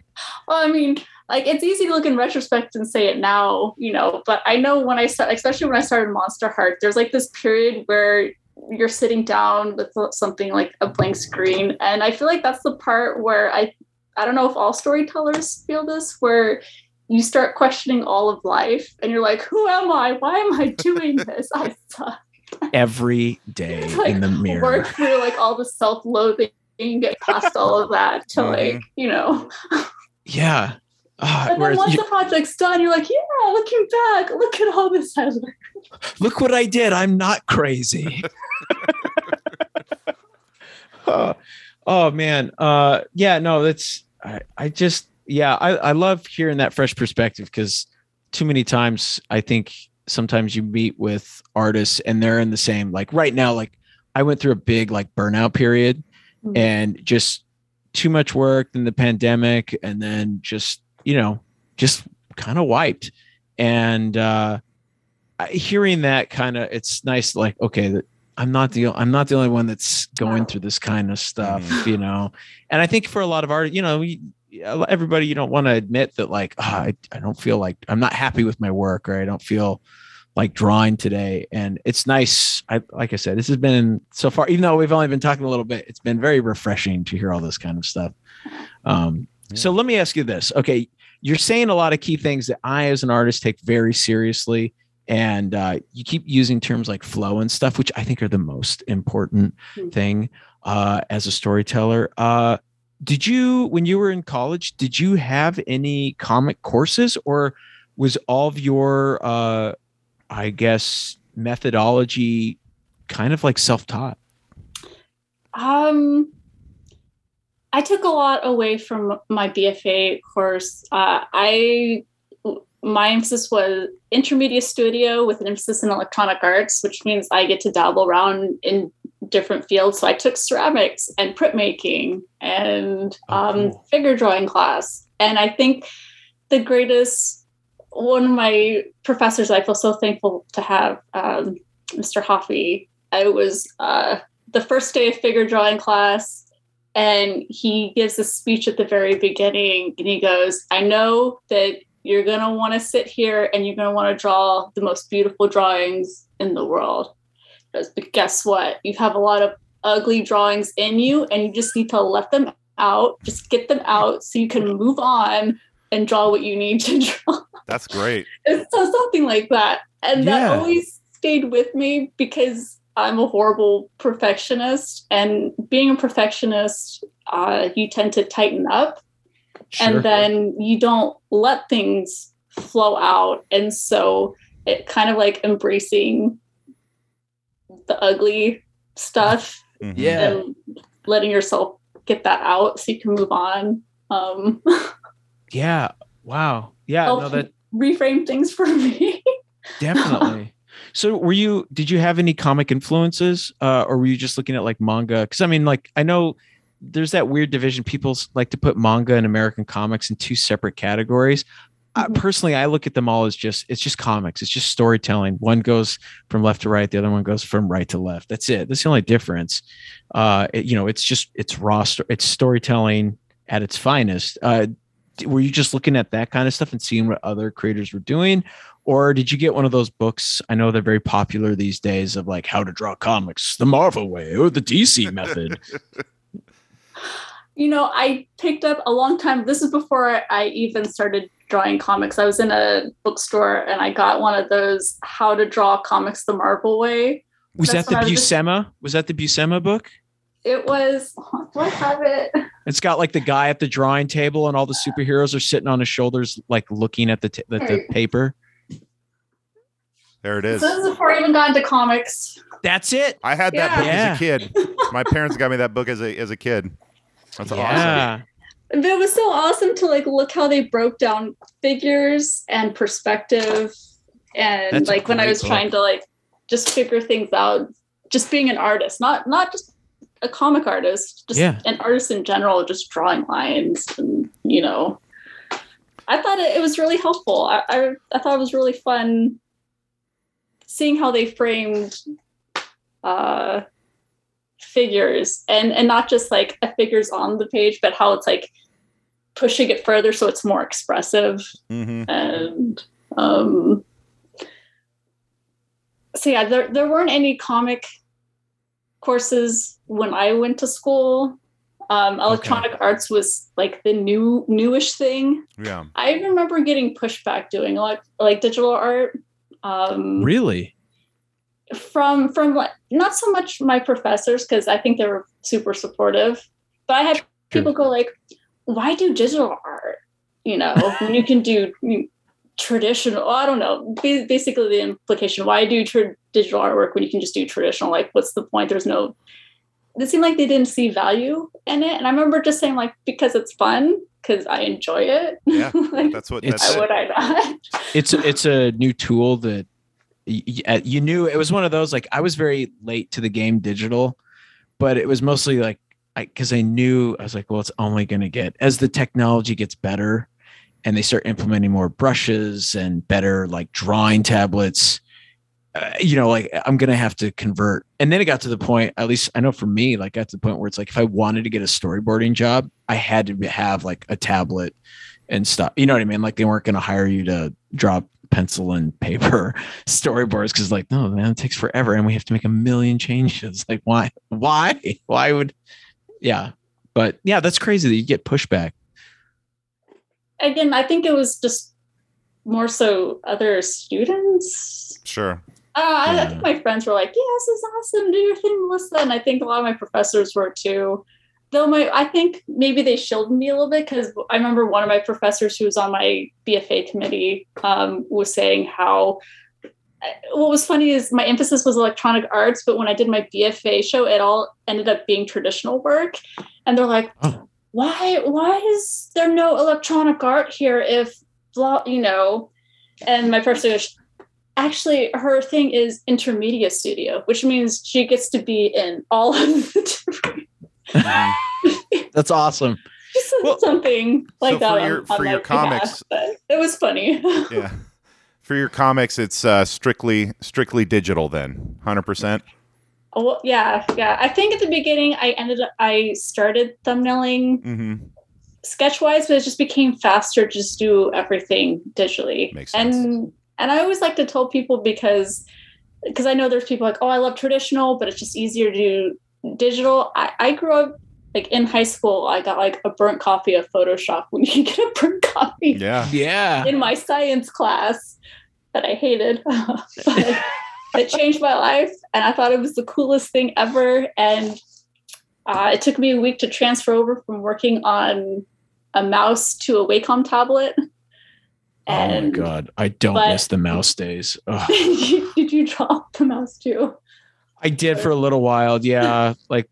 Well, I mean, like it's easy to look in retrospect and say it now, you know, but I know when I start, especially when I started Monster Heart, there's like this period where you're sitting down with something like a blank screen. And I feel like that's the part where I, I don't know if all storytellers feel this, where you start questioning all of life and you're like, who am I? Why am I doing this? I suck. Every day like in the mirror Work through like all the self loathing and get past all of that to like, you know. yeah Ah, And then once you- the project's done, you're like, yeah, looking back, look at all this I learned. look what I did. I'm not crazy. oh, oh, man. Uh yeah, no, that's I, I just yeah, I, I love hearing that fresh perspective because too many times I think sometimes you meet with artists and they're in the same like right now, like I went through a big like burnout period Mhm. and just too much work in the pandemic and then just, you know, just kind of wiped. And uh hearing that kind of it's nice like okay that i'm not the i'm not the only one that's going Wow. through this kind of stuff Mhm. you know and i think for a lot of art you know we, everybody you don't want to admit that like ah, I, I don't feel like i'm not happy with my work or i don't feel like drawing today. And it's nice i like i said this has been so far even though we've only been talking a little bit it's been very refreshing to hear all this kind of stuff. Um so let me ask you this. Okay you're saying a lot of key things that i as an artist take very seriously and uh, you keep using terms like flow and stuff which i think are the most important Hmm. thing uh, as a storyteller. Uh, did you when you were in college did you have any comic courses or was all of your uh i guess methodology kind of like self-taught Um, I took a lot away from my BFA course. Uh, I my emphasis was intermedia studio with an emphasis in electronic arts, which means I get to dabble around in different fields. So I took ceramics and printmaking and Oh, um, figure drawing class. And I think the greatest one of my professors I feel so thankful to have, um, Mr. Hoffey. I was uh, the first day of figure drawing class, and he gives a speech at the very beginning, and he goes, "I know that you're gonna want to sit here and you're gonna want to draw the most beautiful drawings in the world." He but guess what? You have a lot of ugly drawings in you, and you just need to let them out. Just get them out so you can move on and draw what you need to draw. That's great. So something like that. And Yeah. that always stayed with me because I'm a horrible perfectionist. And being a perfectionist, uh, you tend to tighten up Sure. and then you don't let things flow out. And so it kind of like embracing the ugly stuff Mhm. Yeah. and letting yourself get that out so you can move on. Um, yeah wow yeah no that reframe things for me. definitely so were you did you have any comic influences uh or were you just looking at like manga because i mean like i know there's that weird division people like to put manga and american comics in two separate categories I, Mhm. personally i look at them all as just it's just comics. It's just storytelling. One goes from left to right the other one goes from right to left. That's it. That's the only difference. Uh it- you know it's just it's raw sto- it's storytelling at its finest. Uh were you just looking at that kind of stuff and seeing what other creators were doing? Or did you get one of those books? I know they're very popular these days of like how to draw comics the marvel way or the dc method You know, I picked up a long time. This is before I even started drawing comics. I was in a bookstore and I got one of those how to draw comics the Marvel way. was That's that the what was just- buscema was that the buscema book It was do I have it? It's got like the guy at the drawing table, and all the superheroes are sitting on his shoulders, like looking at the t- at the paper. There it is. So this is before I even got into comics. That's it. I had that Yeah. book Yeah. as a kid. My parents got me that book as a as a kid. That's awesome. yeah. But it was so awesome to like look how they broke down figures and perspective and That's like when I was book. trying to like just figure things out, just being an artist, not not just a comic artist, just Yeah. an artist in general, just drawing lines and you know. I thought it, it was really helpful. I, I I thought it was really fun seeing how they framed uh figures and and not just like a figures on the page but how it's like pushing it further so it's more expressive. Hmm and um so yeah there, there weren't any comic courses when i went to school. Um electronic arts was like the new newish thing. Yeah. i remember getting pushback doing like like digital art. Um Really? From from like not so much my professors because I think they were super supportive, but I had people go like, "Why do digital art? You know, when you can do traditional. I don't know. Basically, the implication: Why do tra- digital artwork when you can just do traditional? Like, what's the point? There's no. It seemed like they didn't see value in it, and I remember just saying like, because it's fun, because I enjoy it. Yeah, like, That's what that's why would I not? It's it's a new tool that uh, you knew it was one of those like I was very late to the game digital, but it was mostly like I because I knew I was like, well, it's only going to get as the technology gets better, and they start implementing more brushes and better like drawing tablets. Uh, you know, like I'm gonna have to convert, and then it got to the point. At least I know for me, like to the point where it's like if I wanted to get a storyboarding job, I had to have like a tablet and stuff. You know what I mean? Like they weren't to hire you to draw pencil and paper storyboards because, like, no, man, it takes forever, and we have to make a million changes. Like, why? Why? Why would? Yeah, but yeah, that's crazy that you get pushback. Again, I think it was just more so other students sure. Uh, I, I think my friends were like, "Yeah, this is awesome. Do your thing, Melissa." And I think a lot of my professors were too. Though my I think maybe they shielded me a little bit because I remember one of my professors who was on my BFA committee um, was saying how what was funny is my emphasis was electronic arts, but when I did my BFA show, it all ended up being traditional work. And they're like, Oh. why why is there no electronic art here if blah you know? And my professor goes, actually her thing is intermedia studio, which means she gets to be in all of the different That's awesome. just Well, something like so that. for on- your- on for my your comics- but it was funny. Yeah. For your comics, it's uh, strictly strictly digital then, hundred percent. well, yeah, yeah. I think at the beginning I ended up I started thumbnailing Mm-hmm. sketch wise, but it just became faster to just do everything digitally. Makes sense. And and I always like to tell people because because I know there's people like, oh, I love traditional, but it's just easier to do digital. I, I grew up like in high school, I got like a burnt copy of Photoshop when you get a burnt copy Yeah. Yeah. in my science class that I hated. but it changed my life and I thought it was the coolest thing ever. And uh, it took me a week to transfer over from working on a mouse to a Wacom tablet. oh my god, I don't but- miss the mouse days. Did, you, did you drop the mouse too? I did for a little while. Yeah, like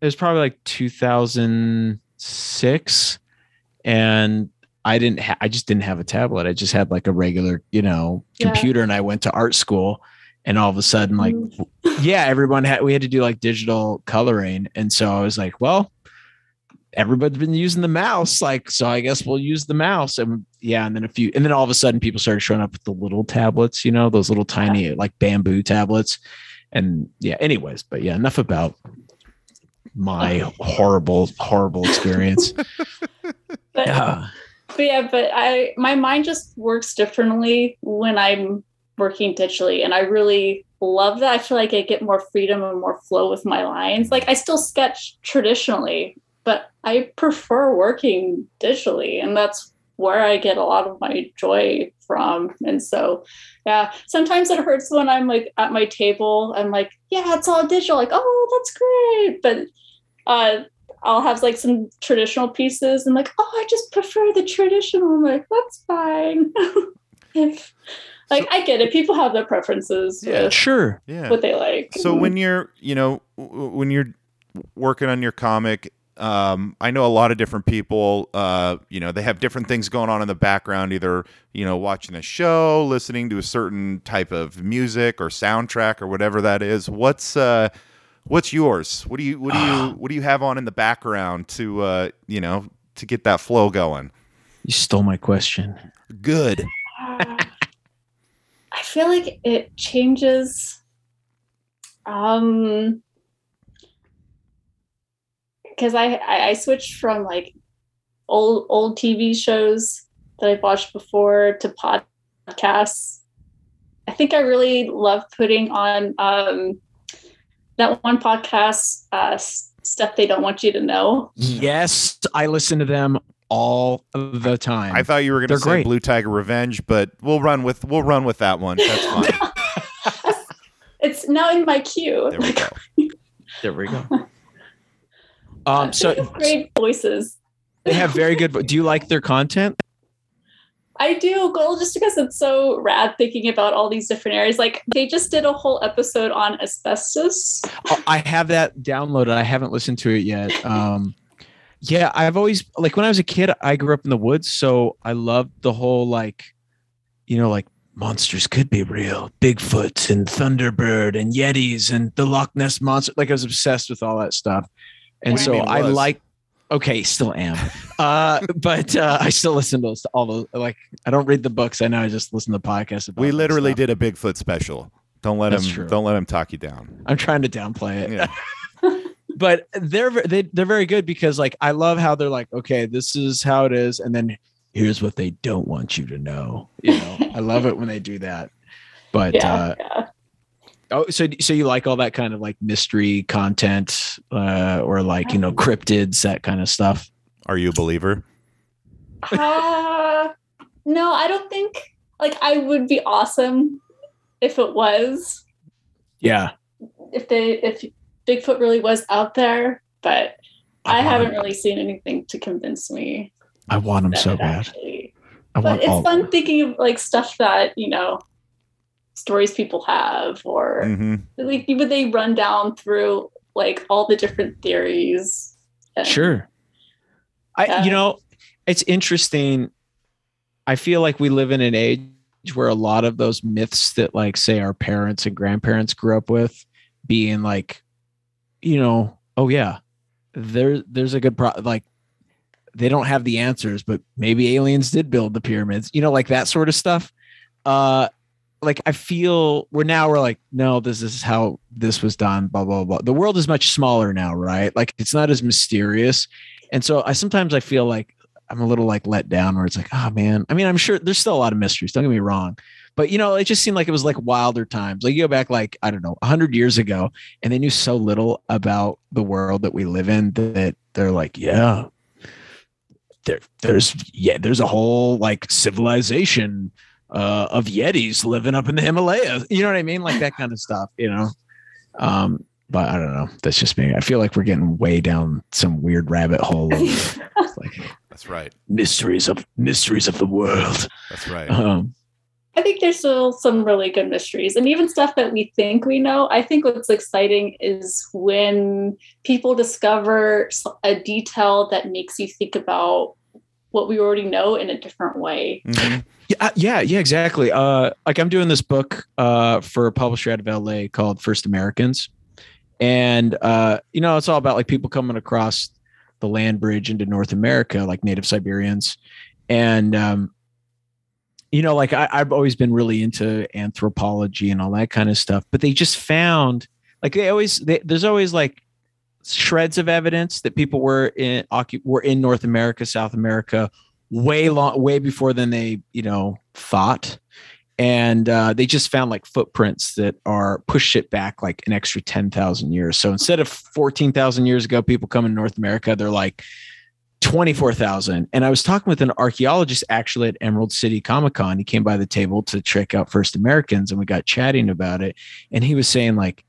it was probably like 2006, and I didn't. Ha- I just didn't have a tablet. I just had like a regular, you know, Yeah. computer, and I went to art school. And all of a sudden, like, Mm. yeah, everyone had. We had to do like digital coloring, and so I was like, well, everybody's been using the mouse, like, so I guess we'll use the mouse. And yeah, and then a few, and then all of a sudden, people started showing up with the little tablets, you know, those little tiny like bamboo tablets and yeah anyways but yeah enough about my horrible horrible experience But, yeah but yeah, but I my mind just works differently when I'm working digitally, and I really love that. I feel like I get more freedom and more flow with my lines. Like I still sketch traditionally, but I prefer working digitally, and that's where I get a lot of my joy from. And so, yeah, sometimes it hurts when I'm like at my table. I'm like, yeah, it's all digital. Like, oh, that's great, but uh, I'll have like some traditional pieces and like, oh, I just prefer the traditional. I'm like, that's fine. if like So- I get it, people have their preferences Yeah. with sure Yeah. what they like. So when you're, you know, when you're working on your comic, um, I know a lot of different people. Uh, you know, they have different things going on in the background. Either you know, watching a show, listening to a certain type of music or soundtrack or whatever that is. What's uh, what's yours? What do you what do you what do you have on in the background to uh, you know to get that flow going? you stole my question Good. Uh, I feel like it changes. Um, because I, I I switched from like old old TV shows that I've watched before to podcasts. I think I really love putting on um, that one podcast, uh, stuff they don't want you to know. yes i listen to them all the time I thought you were going to They're say great. Blue Tiger Revenge, but we'll run with we'll run with that one. That's fine. It's now in my queue. there we go. there we go um so They have great voices. they have very good do you like their content I do goal just because it's so rad thinking about all these different areas. Like they just did a whole episode on asbestos. Oh, I have that downloaded. I haven't listened to it yet. Um, yeah, I've always like when I was a kid, I grew up in the woods, so I loved the whole like, you know, like monsters could be real, Bigfoot and Thunderbird and Yetis and the Loch Ness monster. Like I was obsessed with all that stuff, and What do you so I was? like. Okay, still am, uh, but uh, I still listen to those, all those. Like I don't read the books. I know I just listen to podcasts. About We literally did a Bigfoot special. Don't let That's him. true. Don't let him talk you down. I'm trying to downplay it. Yeah. but they're they, they're very good because like I love how they're like, okay, this is how it is, and then here's what they don't want you to know. You know, I love it when they do that. But Yeah, uh, yeah. Oh, so so you like all that kind of like mystery content, uh, or like you know cryptids, that kind of stuff. Are you a believer? Uh, no, I don't think like I would be awesome if it was. Yeah, If they if Bigfoot really was out there, but I haven't really seen anything to convince me. I want them so it bad. Actually, I but want it's all. fun thinking of like stuff that you know stories people have or hmm like even they run down through like all the different theories And- Sure. I Yeah. you know, it's interesting. I feel like we live in an age where a lot of those myths that like say our parents and grandparents grew up with being like you know, oh yeah, there there's a good pro like they don't have the answers, but maybe aliens did build the pyramids. You know, like that sort of stuff. Uh like I feel we're now we're like, no, this is how this was done, blah, blah, blah. The world is much smaller now, right? Like it's not as mysterious. And so I sometimes I feel like I'm a little like let down where it's like, oh man. I mean, I'm sure there's still a lot of mysteries. Don't get me wrong. But you know, it just seemed like it was like wilder times. Like you go back like, I don't know, hundred years ago, and they knew so little about the world that we live in that they're like, yeah. There, there's yeah, there's a whole like civilization uh, of Yetis living up in the Himalayas. You know what I mean? Like that kind of stuff, you know? Um, but I don't know. That's just me. I feel like we're getting way down some weird rabbit hole of like That's right. mysteries of mysteries of the world. That's right. Um, I think there's still some really good mysteries and even stuff that we think we know. I think what's exciting is when people discover a detail that makes you think about what we already know in a different way. Mhm. Yeah, uh, yeah, yeah, exactly. Uh, like I'm doing this book uh, for a publisher out of LA called First Americans, and uh, you know, it's all about like people coming across the land bridge into North America, like Native Siberians, and um, you know, like I, I've always been really into anthropology and all that kind of stuff, but they just found like they always they, there's always like shreds of evidence that people were in were in North America, South America, way long, way before than they you know thought, and uh, they just found like footprints that are push it back like an extra ten thousand years. So instead of fourteen thousand years ago, people come in North America, they're like 24,000. And I was talking with an archaeologist actually at Emerald City Comic Con. He came by the table to check out First Americans and we got chatting about it. And he was saying, like,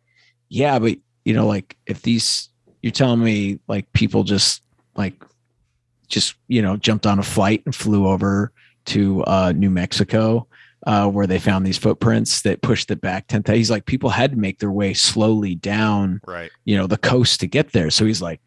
yeah, but you know, like if these, you're telling me like people just like, just, you know, jumped on a flight and flew over to uh, New Mexico. Uh, where they found these footprints that pushed it back 10,000. He's like, people had to make their way slowly down Right. you know the coast to get there so he's like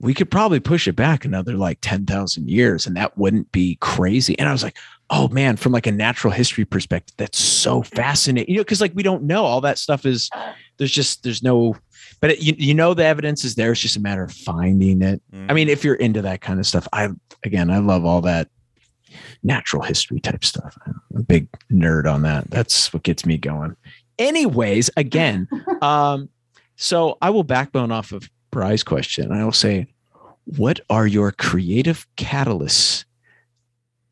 we could probably push it back another like 10,000 years and that wouldn't be crazy and i was like oh man from like a natural history perspective that's so fascinating you know because like we don't know all that stuff is there's just there's no but it, you, you know the evidence is there it's just a matter of finding it i mean if you're into that kind of stuff i again i love all that natural history type stuff i'm a big nerd on that that's what gets me going anyways again um so I will backbone off of Bry's question. I will say, what are your creative catalysts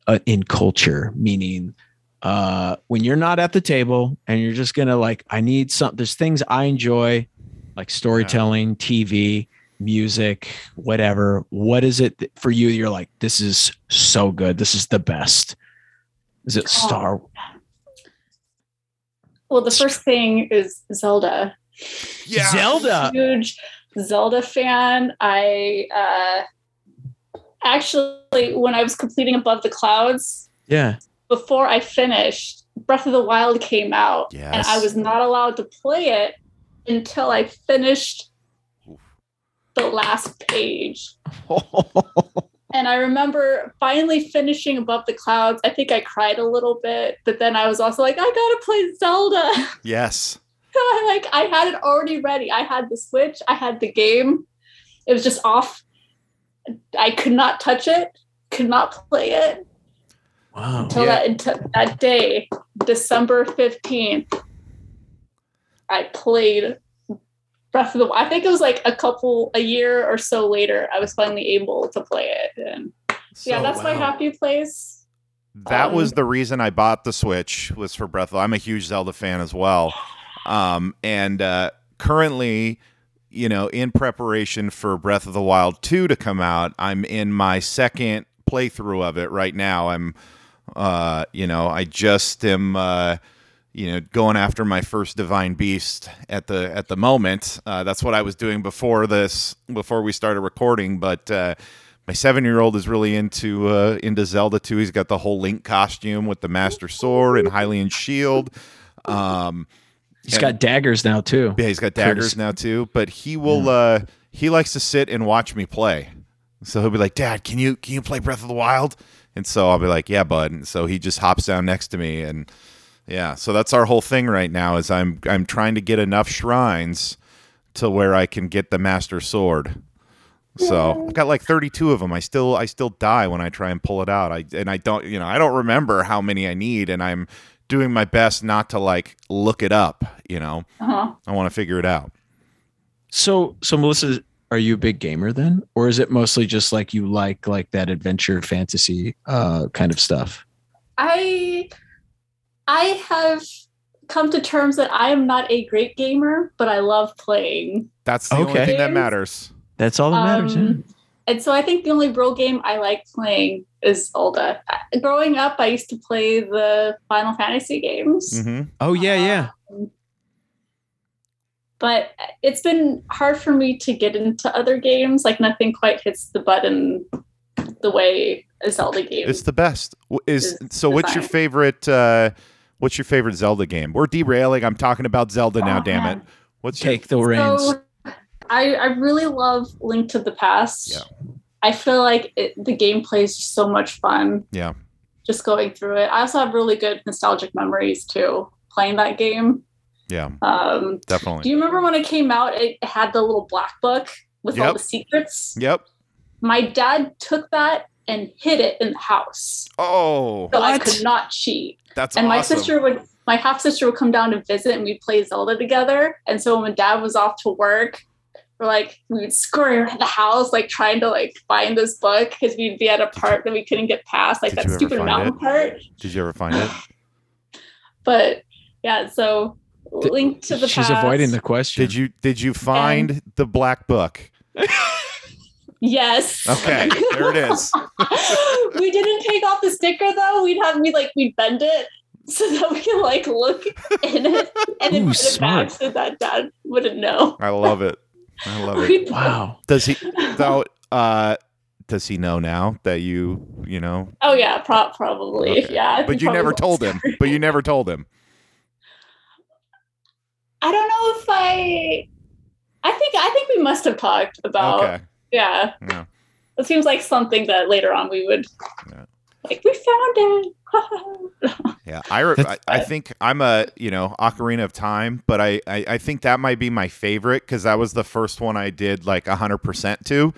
uh, in culture? Meaning, uh, when you're not at the table and you're just gonna like, I need some. There's things I enjoy, like storytelling, TV, music, whatever. What is it that for you? You're like, this is so good. This is the best. Is it Star? Well, the first thing is Zelda. Yeah. Zelda. Huge Zelda fan. I uh, actually, when I was completing Above the Clouds, Yeah. before I finished, Breath of the Wild came out, and I was not allowed to play it until I finished the last page. And I remember finally finishing Above the Clouds. I think I cried a little bit, but then I was also like, I gotta play Zelda. Yes. like I had it already ready. I had the Switch, I had the game. It was just off. I could not touch it, could not play it wow. until Yeah. that until that day, December 15th. I played Breath of the Wild. I think it was like a couple a year or so later I was finally able to play it. And yeah, So, that's my happy place. That Um, was the reason I bought the Switch was for Breath of. I'm a huge Zelda fan as well, um, and uh, currently, you know, in preparation for Breath of the Wild two to come out, I'm in my second playthrough of it right now. I'm, uh, you know, I just am, uh, you know, going after my first divine beast at the at the moment. Uh, that's what I was doing before this, before we started recording. But uh, my seven year old is really into uh, into Zelda too. He's got the whole Link costume with the Master Sword and Hylian shield. Um, He's got daggers now too. yeah, he's got daggers Curtis. now too. But he will. Uh, he likes to sit and watch me play. So he'll be like, "Dad, can you can you play Breath of the Wild?" And so I'll be like, "Yeah, bud." And so he just hops down next to me, and yeah. So that's our whole thing right now. Is I'm I'm trying to get enough shrines to where I can get the Master Sword. So I've got like 32 of them. I still I still die when I try and pull it out. I and I don't you know I don't remember how many I need, and I'm doing my best not to like look it up. You know, Uh-huh. I want to figure it out. So, so Melissa, are you a big gamer then, or is it mostly just like you like like that adventure fantasy uh, kind of stuff? I I have come to terms that I am not a great gamer, but I love playing. That's the only thing that matters. That's all that matters. Um, And so I think the only real game I like playing is Zelda. Uh, Growing up, I used to play the Final Fantasy games. hmm Oh yeah, yeah. Um, but it's been hard for me to get into other games. Like nothing quite hits the button the way a Zelda game. It's the best. Is Is so? What's your favorite? Uh, what's your favorite Zelda game? We're derailing. I'm talking about Zelda now. Oh, damn it. man. What's your, Take the reins. So I, I really love Link to the Past. Yeah. I feel like it, the gameplay is just so much fun. Yeah. Just going through it. I also have really good nostalgic memories too playing that game. yeah, Um, definitely. do you remember when it came out? It had the little black book with all the secrets. Yep. My dad took that and hid it in the house, Oh, so I could not cheat. That's and my sister would my half sister would come down to visit and we'd play Zelda together. And so when dad was off to work, we're like we would scurry around the house like trying to like find this book because we'd be at a part that we couldn't get past, like Did that stupid mountain it? part. Did you ever find it? But yeah, so Did- link to the She's past. avoiding the question. Did you Did you find the black book? Yes. Okay, there it is. we didn't take off the sticker though. We'd have me like we'd bend it so that we can like look in it and then Ooh, put it back so that dad wouldn't know. I love it. I love it. We'd- Wow. Does he? Though, uh, does he know now that you you know? Oh yeah, pro- probably. Okay. Yeah. But you never told him. But you never told him. I don't know if I. I think I think we must have talked about. Okay. Yeah, Yeah. it seems like something that later on we would. Yeah. Like we found it. Yeah, I, re- I I think I'm a you know Ocarina of Time, but I I, I think that might be my favorite because that was the first one I did like hundred percent to.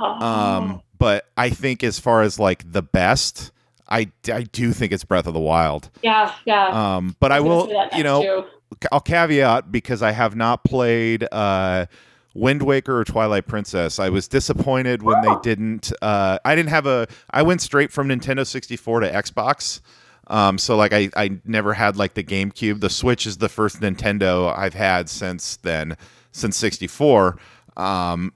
Oh. Um, but I think as far as like the best, I I do think it's Breath of the Wild. yeah, yeah. Um, but I, was gonna will you know too. I'll caveat because I have not played uh, Wind Waker or Twilight Princess. I was disappointed when they didn't. Uh, I didn't have a. I went straight from Nintendo 64 to Xbox. Um, so like I, I never had like the GameCube. The Switch is the first Nintendo I've had since then, since 64. Um,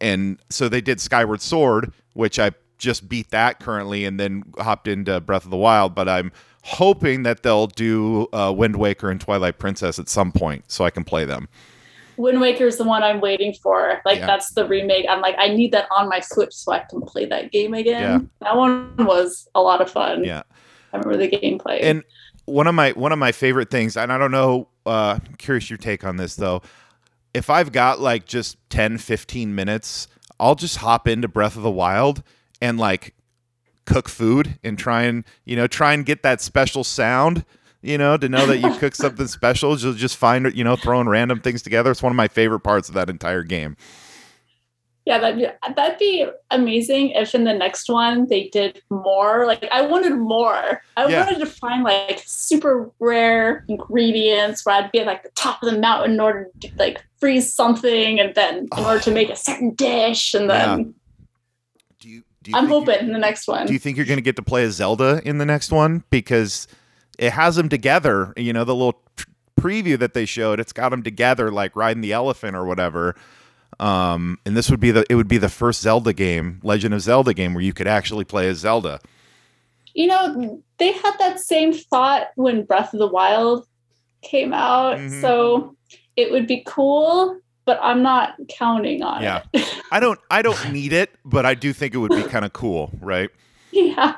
and so they did Skyward Sword, which I just beat that currently, and then hopped into Breath of the Wild. But I'm hoping that they'll do uh, Wind Waker and Twilight Princess at some point, so I can play them. Wind Waker is the one I'm waiting for. Like Yeah. that's the remake. I'm like I need that on my Switch so I can play that game again. Yeah. That one was a lot of fun. Yeah. I remember the gameplay. And one of my one of my favorite things, and I don't know, uh, I'm curious your take on this though. If I've got like just 10, 15 minutes, I'll just hop into Breath of the Wild and like cook food and try and you know try and get that special sound. You know, to know that you cook something special, you'll just find it, you know throwing random things together. It's one of my favorite parts of that entire game. yeah, that'd be, that'd be amazing if in the next one they did more. Like I wanted more. I Yeah. wanted to find like super rare ingredients where I'd be at like the top of the mountain in order to like freeze something and then in order to make a certain dish and then Do you? Do you I'm hoping in the next one. Do you think you're going to get to play as Zelda in the next one because it has them together? You know, the little preview that they showed, it's got them together like riding the elephant or whatever. Um, and this would be the it would be the first Zelda game, Legend of Zelda game, where you could actually play as Zelda. you know, they had that same thought when Breath of the Wild came out. Mhm. So it would be cool, but I'm not counting on Yeah. it. I don't I don't need it, but I do think it would be kind of cool, right? yeah.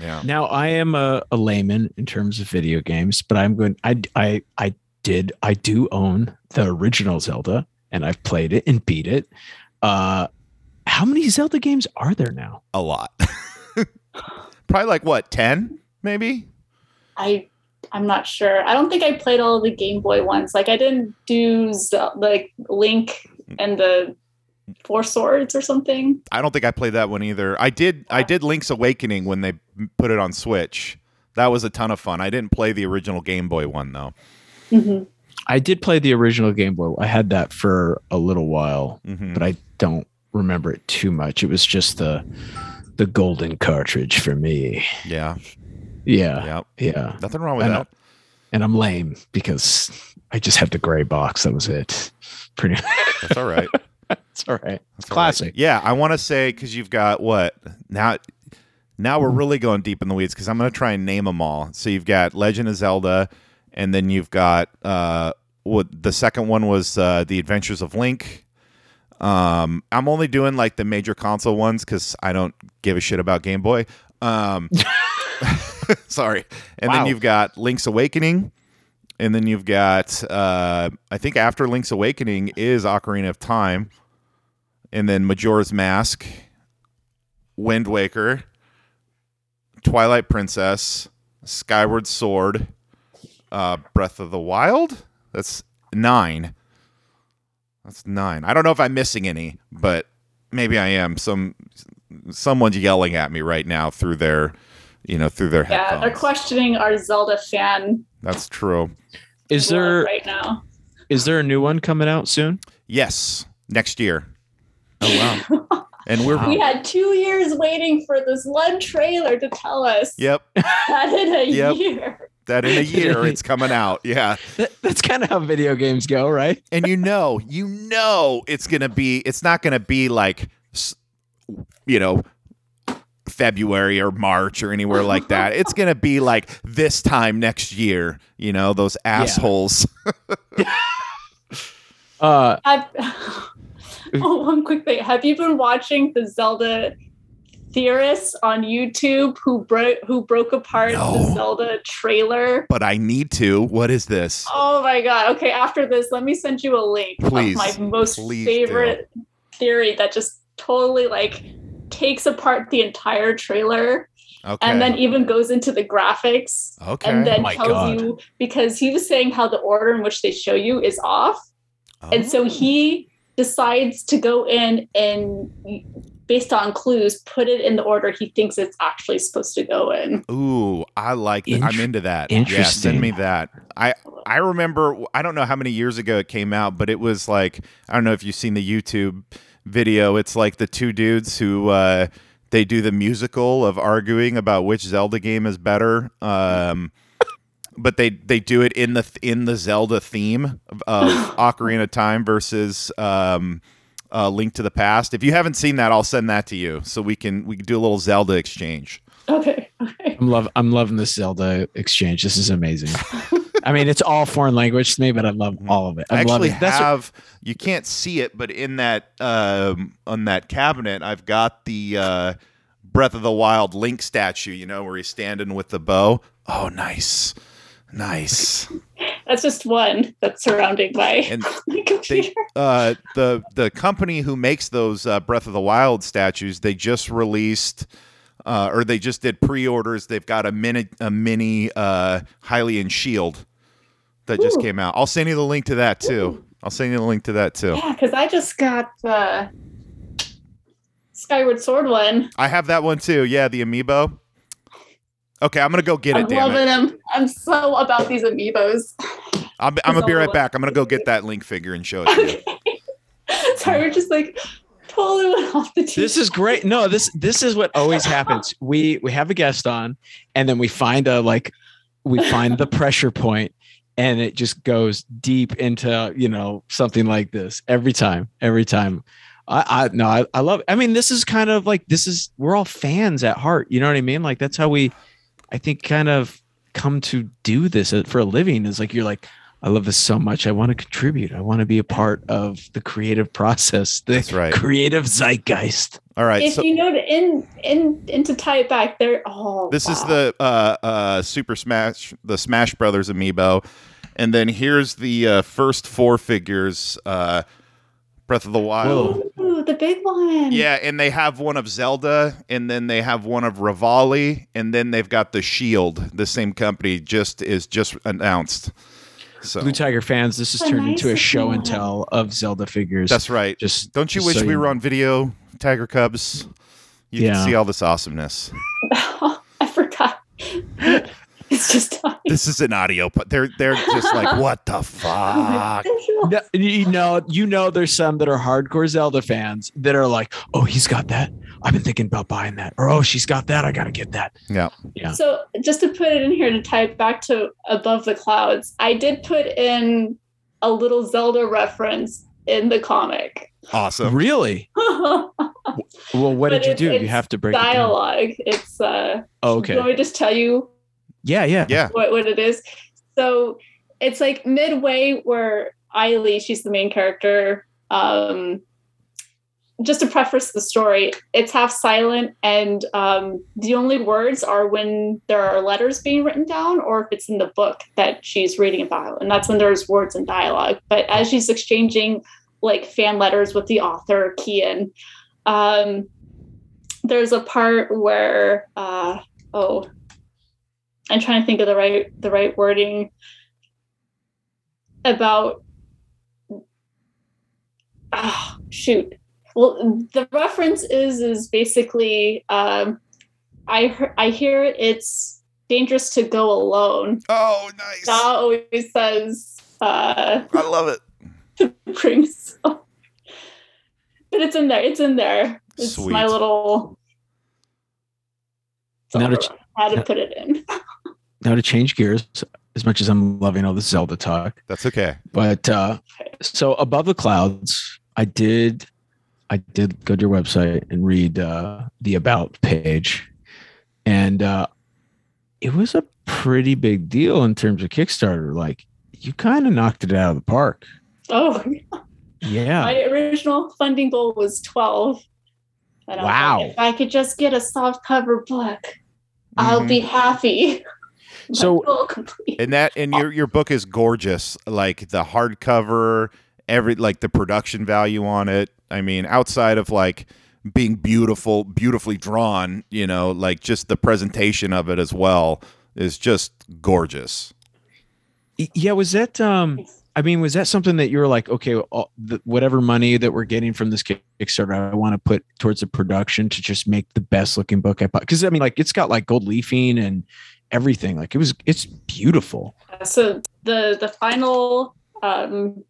Yeah. Now I am a, a layman in terms of video games, but I'm going. I I I did. I do own the original Zelda, and I've played it and beat it. Uh, how many Zelda games are there now? A lot. Probably like what, 10 maybe? I I'm not sure. I don't think I played all of the Game Boy ones. Like I didn't do Zel- like Link and the Four Swords or something. I don't think I played that one either. I did I did Link's Awakening when they put it on Switch. That was a ton of fun. I didn't play the original Game Boy one though. hmm I did play the original Game Boy. I had that for a little while, Mhm. but I don't remember it too much. It was just the the golden cartridge for me. Yeah. Yeah, Yeah. yeah. Nothing wrong with I that. know. And I'm lame because I just had the gray box. That was it. Pretty. That's all right. It's all right. It's That's all right. classic. Yeah, I want to say because you've got what now. Now we're really going deep in the weeds because I'm going to try and name them all. So you've got Legend of Zelda, and then you've got uh, what the second one was uh, the Adventures of Link. Um, I'm only doing like the major console ones because I don't give a shit about Game Boy. Um, sorry. And Wow. then you've got Link's Awakening, and then you've got uh, I think after Link's Awakening is Ocarina of Time, and then Majora's Mask, Wind Waker, Twilight Princess, Skyward Sword, uh, Breath of the Wild. That's nine. That's nine. I don't know if I'm missing any, but maybe I am. Some someone's yelling at me right now through their, you know, through their Yeah, headphones. they're questioning our Zelda fan That's true. Is love there right now. is there a new one coming out soon? Yes, next year. Oh wow. And we're We had two years waiting for this one trailer to tell us yep that in a Yep. year. that in a year it's coming out. Yeah. That, that's kind of how video games go, right? and you know, you know, it's gonna be. It's not gonna be like, s- you know, February or March or anywhere like that. It's gonna be like this time next year. You know, those assholes. Yeah. Uh, Have, oh, one quick thing. Have you been watching the Zelda theorists on YouTube who broke who broke apart No. the Zelda trailer? But I need to. What is this? Oh my god. Okay, after this, let me send you a link Please. of my most Please favorite theory that just totally like takes apart the entire trailer Okay. and then even goes into the graphics okay. and then Oh tells God. you because he was saying how the order in which they show you is off and so Oh. he decides to go in and based on clues put it in the order he thinks it's actually supposed to go in Ooh, I like that. I'm into that. Yeah, interesting. send me that. I I remember I don't know how many years ago it came out, but it was like I don't know if you've seen the YouTube video. It's like the two dudes who uh they do the musical of arguing about which Zelda game is better. Um but they they do it in the in the Zelda theme of, of Ocarina of Time versus um uh, Link to the Past. If you haven't seen that, I'll send that to you so we can we can do a little Zelda exchange. okay okay I'm love I'm loving this Zelda exchange. This is amazing. I mean, it's all foreign language to me, but I love all of it. I I love actually it. That's what- have. you can't see it, but in that um, on that cabinet, I've got the uh, Breath of the Wild Link statue. You know where he's standing with the bow. Oh, nice, nice. that's just one that's surrounding my, And my computer they, uh, the the company who makes those uh, Breath of the Wild statues, they just released. Uh, or they just did pre-orders. They've got a mini, a mini uh, Hylian shield that just came out. I'll send you the link to that too. I'll send you the link to that too. yeah because i just got the skyward sword one I have that one too. Yeah, the amiibo. Okay, I'm gonna go get it. i'm it. Damn loving it! them i'm so about these amiibos I'm, I'm gonna be all right the- back. I'm gonna go get that link figure and show it to you. sorry we're just like totally went off the this is great. No, this this is what always happens. We we have a guest on, and then we find a like we find the pressure point, and it just goes deep into you know something like this every time. Every time. I, I no, I, I love. I mean, this is kind of like this is we're all fans at heart. You know what I mean? Like that's how we, I think, kind of come to do this for a living. Is like you're like, I love this so much. I want to contribute. I want to be a part of the creative process, the That's right. creative zeitgeist. All right. if so you know to in in and to tie it back, there. Oh, this is the uh, uh, Super Smash, the Smash Brothers amiibo, and then here's the uh, first four figures. Uh, Breath of the Wild. Whoa. Ooh, the big one. Yeah, and they have one of Zelda, and then they have one of Revali, and then they've got the Shield. The same company just is just announced. So Blue Tiger fans, this has turned nice into a show and tell of Zelda figures. that's right. just Don't you just wish so we you were on video, Tiger Cubs? You Yeah. can see all this awesomeness. I forgot. it's just time. This is an audio, but they're they're just like, what the fuck? No, you know, you know, there's some that are hardcore Zelda fans that are like, "Oh, he's got that. I've been thinking about buying that," or "Oh, she's got that. I gotta get that." Yeah. Yeah. So just to put it in here to tie it back to above the clouds, I did put in a little Zelda reference in the comic. Awesome. Really? Well, what But did you do? You have to break it. Dialogue. It's uh Oh, do you me just tell you Yeah, yeah. Yeah. what, what it is? So it's like midway where Eiley, she's the main character. Um just to preface the story, it's half silent, and um, the only words are when there are letters being written down, or if it's in the book that she's reading about, and that's when there's words and dialogue. But as she's exchanging like fan letters with the author Kian, um, there's a part where uh, oh, I'm trying to think of the right the right wording about. Ah, shoot well the reference is is basically um i hear- i hear it's dangerous to go alone Oh, nice. that always says uh I love it. bring so but it's in there it's in there it's Sweet. my little Now to how to put it in Now to change gears, as much as I'm loving all this Zelda talk, That's okay. but uh, so above the clouds, I did, I did go to your website and read uh, the about page, and uh, it was a pretty big deal in terms of Kickstarter. Like you kind of knocked it out of the park. Oh Yeah. my original funding goal was 12 and I like, Wow. if i could just get a soft cover book i'll Mhm. be happy So- goal complete. And that and your your book is gorgeous. Like the hardcover, every like the production value on it. I mean, outside of like being beautiful, beautifully drawn, you know, like just the presentation of it as well is just gorgeous. Yeah, was that um I mean, was that something that you were like, okay, all, the, whatever money that we're getting from this Kickstarter, I want to put towards the production to just make the best looking book I Because I mean, like, it's got like gold leafing and everything. Like, it was, it's beautiful. so the the final um,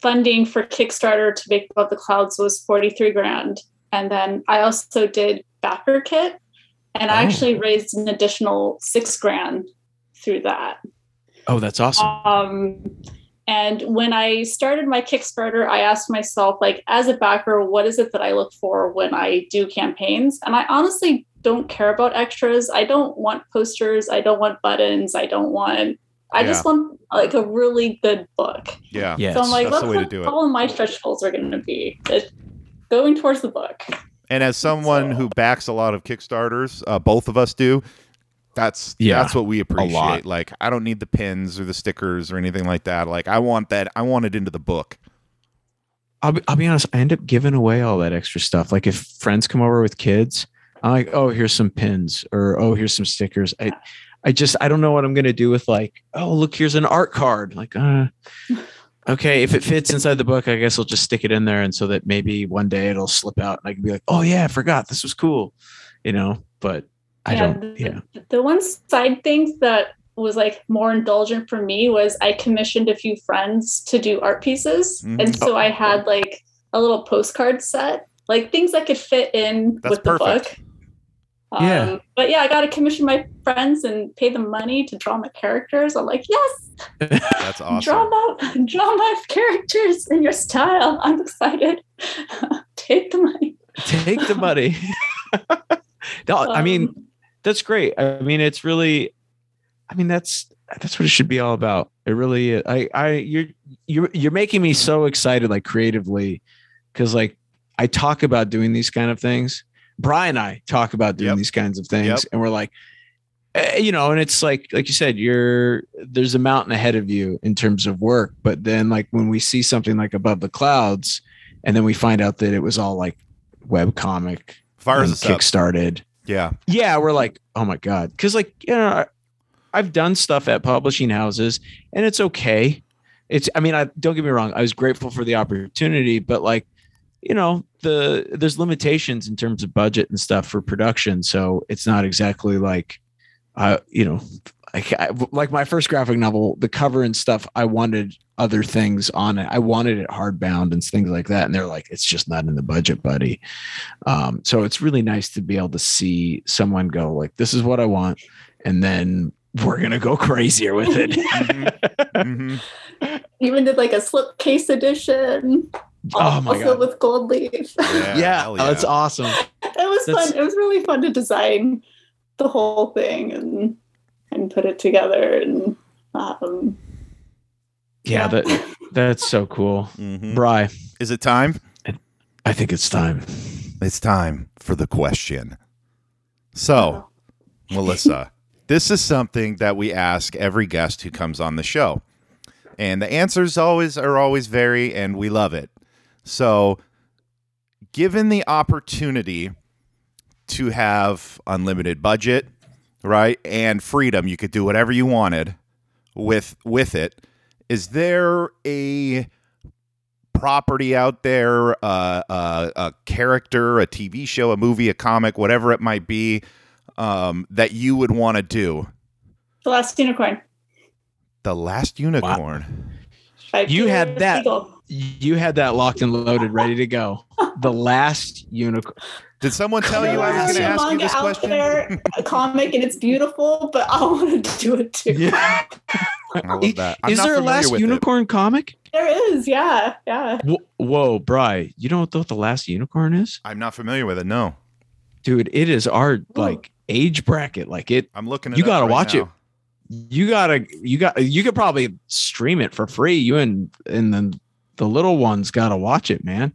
funding for Kickstarter to make Above the Clouds was 43 grand. And then I also did backer kit and I Oh. actually raised an additional six grand through that. Oh, that's awesome. Um, and when I started my Kickstarter, I asked myself, like, as a backer, what is it that I look for when I do campaigns? And I honestly don't care about extras. I don't want posters. I don't want buttons. I don't want. I just want like a really good book. Yeah. yes. so I'm like, that's the way to do it. all of my stretch goals are going to be. It's going towards the book. And as someone So- who backs a lot of Kickstarters, uh, both of us do. That's Yeah, that's what we appreciate. lot. Like I don't need the pins or the stickers or anything like that. Like I want that. I want it into the book. I'll be, I'll be honest. I end up giving away all that extra stuff. Like, if friends come over with kids, I'm like, oh, here's some pins or oh, here's some stickers. I, I just, I don't know what I'm going to do with like, oh, look, here's an art card. Like, uh, okay, if it fits inside the book, I guess I'll just stick it in there. And so that maybe one day it'll slip out and I can be like, oh, yeah, I forgot this was cool, you know, but I don't, the, yeah. The one side thing that was like more indulgent for me was I commissioned a few friends to do art pieces. Mhm. And so I had like a little postcard set, like things that could fit in That's with the perfect. book. Yeah. Um, but yeah, I got to commission my friends and pay them money to draw my characters. I'm like, yes, That's awesome. draw my draw my characters in your style. I'm excited. Take the money. take the money. no, I mean, Um, that's great. I mean, it's really I mean, that's that's what it should be all about. It really is. I I you're you're you're making me so excited, like creatively, because like I talk about doing these kind of things. Brian and I talk about doing Yep. these kinds of things, Yep. and we're like, eh, you know, and it's like like you said, you're there's a mountain ahead of you in terms of work, but then like when we see something like above the clouds, and then we find out that it was all like web comic Fires us up. Yeah. yeah we're like oh my god because like you know I, i've done stuff at publishing houses and it's okay it's i mean i don't get me wrong i was grateful for the opportunity but like you know the there's limitations in terms of budget and stuff for production so it's not exactly like uh you know I, like my first graphic novel the cover and stuff i wanted other things on it i wanted it hardbound and things like that and they're like it's just not in the budget buddy um, so it's really nice to be able to see someone go like, "This is what I want," and then we're gonna go crazier with it. Mhm. Even did like a slipcase edition. oh my also god! with gold leaf. Yeah. yeah, hell oh, that's awesome. it was That's- fun. It was really fun to design the whole thing and and put it together and um Yeah, that that's so cool. Mhm. Bry, Is it time? I think it's time. It's time for the question. So, Melissa, this is something that we ask every guest who comes on the show. And the answers always are always vary and we love it. So, given the opportunity to have unlimited budget, right? And freedom, you could do whatever you wanted with with it. Is there a property out there, uh, uh, a character, a TV show, a movie, a comic, whatever it might be, um, that you would want to do? the last unicorn. The Last Unicorn. by You had that. Siegel. You had that locked and loaded, ready to go. The last unicorn. Did someone tell you I was going to a ask you manga this out question? there, a comic, and it's beautiful, but I want to do it too. Yeah. I love that. I'm Is not there a last with it. unicorn comic? There is, yeah, yeah. Wh- Whoa, Bry, you don't know what the last unicorn is? I'm not familiar with it. No, Dude, it is our like age bracket. Like it I'm looking. It You gotta right watch it. you gotta you got you could probably stream it for free you and and then the little ones gotta watch it man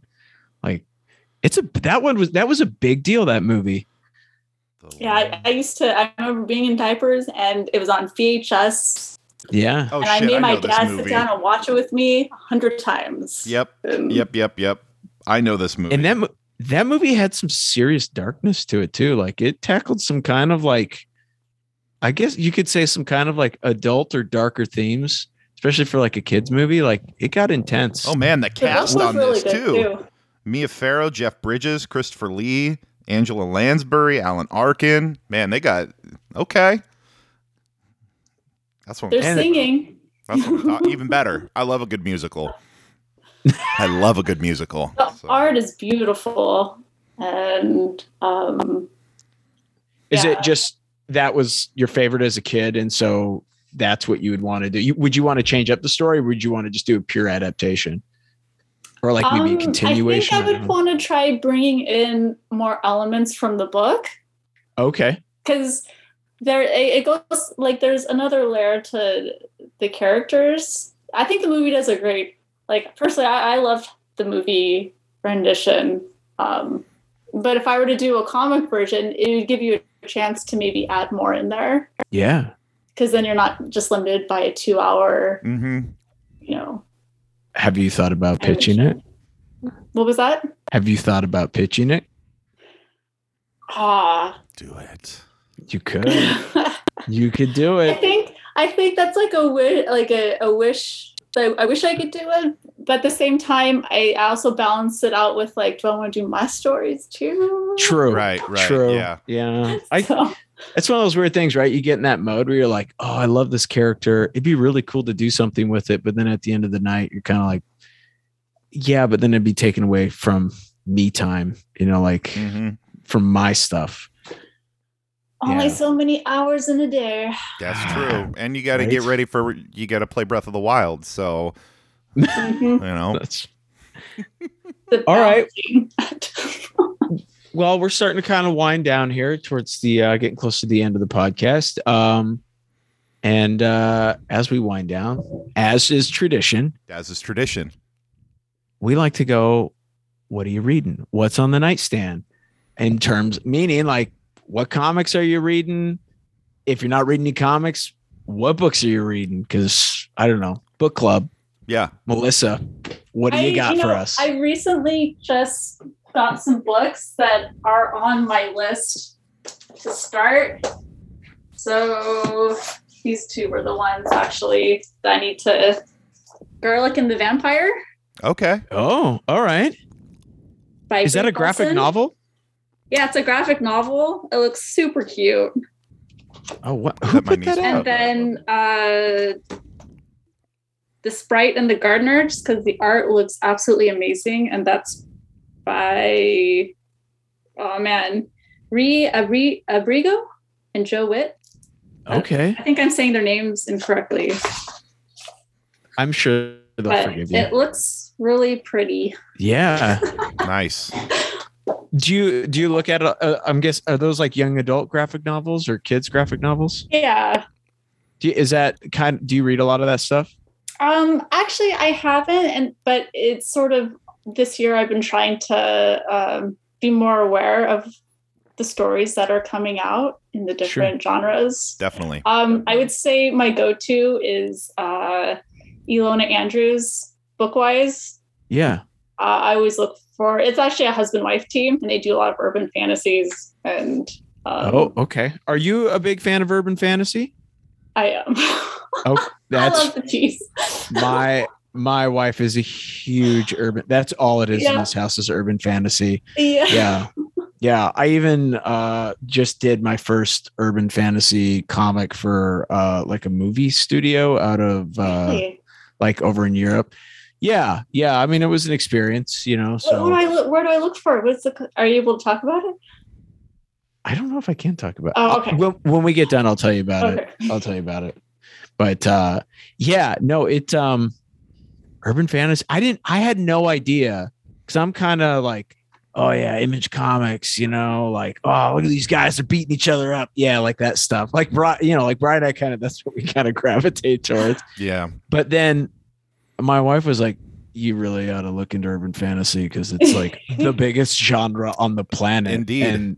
like it's a that one was that was a big deal that movie Yeah, I, I used to. I remember being in diapers, and it was on VHS, yeah Oh and I shit! made I my know this dad sit down and watch it with me a hundred times. Yep. And Yep. Yep. Yep. I know this movie. and that mo- that movie had some serious darkness to it too like it tackled some kind of like i guess you could say some kind of like adult or darker themes especially for like a kids movie like it got intense oh man, the The cast was on really this good, too. Mia Farrow, Jeff Bridges, Christopher Lee, Angela Lansbury, Alan Arkin. Man, they got okay. That's what. They're And- singing. That's what I'm talking- even better. I love a good musical. I love a good musical. The So- art is beautiful, and um, Is Yeah. it just that was your favorite as a kid, and so that's what you would want to do? You, would you want to change up the story, or would you want to just do a pure adaptation, or like maybe a um, continuation? I think I would want to try bringing in more elements from the book. okay, because there it it goes like there's another layer to the characters i think the movie does a great like personally i, I loved the movie rendition um but if i were to do a comic version it would give you a chance to maybe add more in there yeah. because then you're not just limited by a two hour Mhm. you know Have you thought about pitching it? what was that Have you thought about pitching it? ah Do it. You could. you could do it. I it. think I think that's like a wish, like a, a wish. That I wish I could do it, but at the same time, I also balance it out with like, do I want to do my stories too? True. Right. Right. True. Yeah. Yeah. I So, it's one of those weird things, right? You get in that mode where you're like, oh, I love this character. It'd be really cool to do something with it. But then at the end of the night, you're kind of like, yeah, but then it'd be taken away from me time, you know, like hmm from my stuff. only Yeah. so many hours in a day. That's true. And you got to right. get ready for you got to play Breath of the Wild. So Mhm. you know. That's All right. balancing. well, we're starting to kind of wind down here towards the uh, getting close to the end of the podcast. Um, And uh, as we wind down, as is tradition, As is tradition. we like to go, what are you reading? What's on the nightstand? In terms, meaning like, what comics are you reading? If you're not reading any comics, what books are you reading? Because I don't know, book club. Yeah. Melissa, what do you I- got for know, us? I recently just got some books that are on my list to start. So these two were the ones actually that I need to. Garlic and the Vampire Okay. oh, all right. by Is that a graphic Olson. novel? Yeah, it's a graphic novel. It looks super cute. Oh, what? Who put that to- out? And then uh The Sprite and the Gardener, just because the art looks absolutely amazing. And that's by oh man. Re Abri Abrego and Joe Whitt. Okay, I think I'm saying their names incorrectly. I'm sure they'll but forgive you. it looks really pretty. yeah. Nice. Do you do you look at? Uh, I'm guess are those like young adult graphic novels or kids graphic novels? Yeah. Do you, is that kind? Do you read a lot of that stuff? Um, actually, I haven't, and but it's sort of this year. I've been trying to um, be more aware of the stories that are coming out in the different genres. Definitely. Um, I would say my go-to is uh, Ilona Andrews, Bookwise. Yeah. Uh, I always look for. It's actually a husband-wife team, and they do a lot of urban fantasies. And um, oh, okay. Are you a big fan of urban fantasy? I am. Oh, I that's love the cheese. my my wife is a huge urban. That's all it is in this house is urban fantasy. yeah. Yeah. Yeah, I even uh just did my first urban fantasy comic for uh like a movie studio out of uh Really? like over in Europe. Yeah, yeah. I mean, it was an experience, you know. What, what do So I look, where do I look for? What's the? Are you able to talk about it? I don't know if I can talk about. Oh, okay. When, when we get done, I'll tell you about it. I'll tell you about it. But uh yeah, no, it um urban fantasy. I didn't I had no idea because I'm kind of like, oh yeah, image comics, you know, like, oh look at these guys are beating each other up. Yeah, like that stuff. Like Brian, you know, like Brian, I kind of that's what we kind of gravitate towards. Yeah. But then my wife was like, you really ought to look into urban fantasy because it's like the biggest genre on the planet. Indeed. And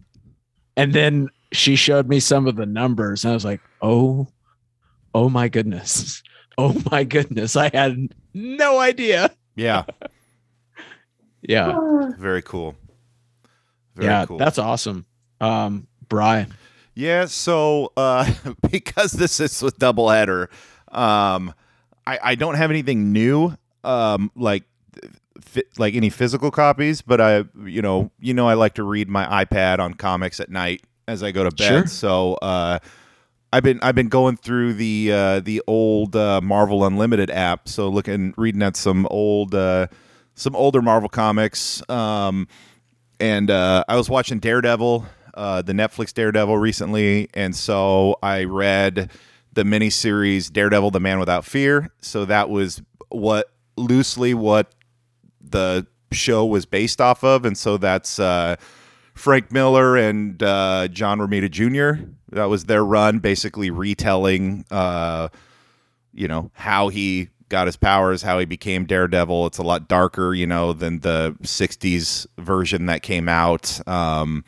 and then she showed me some of the numbers, and I was like, oh, oh my goodness. Oh my goodness. I had no idea. Yeah. Yeah. Very cool. Very yeah. cool. That's awesome. Um, Brian. Yeah, so uh, because this is with doubleheader, um, I, I don't have anything new, um, like fi- like any physical copies, but I, you know, you know, I like to read my iPad on comics at night as I go to bed. Sure. So uh, I've been I've been going through the uh, the old uh, Marvel Unlimited app, so looking reading at some old uh, some older Marvel comics. Um, and uh, I was watching Daredevil, uh, the Netflix Daredevil recently, and so I read the miniseries Daredevil: The Man Without Fear. So that was what loosely what the show was based off of, and so that's uh, Frank Miller and uh, John Romita Jr. That was their run, basically retelling, uh, you know, how he got his powers, how he became Daredevil. It's a lot darker, you know, than the '60s version that came out. Um,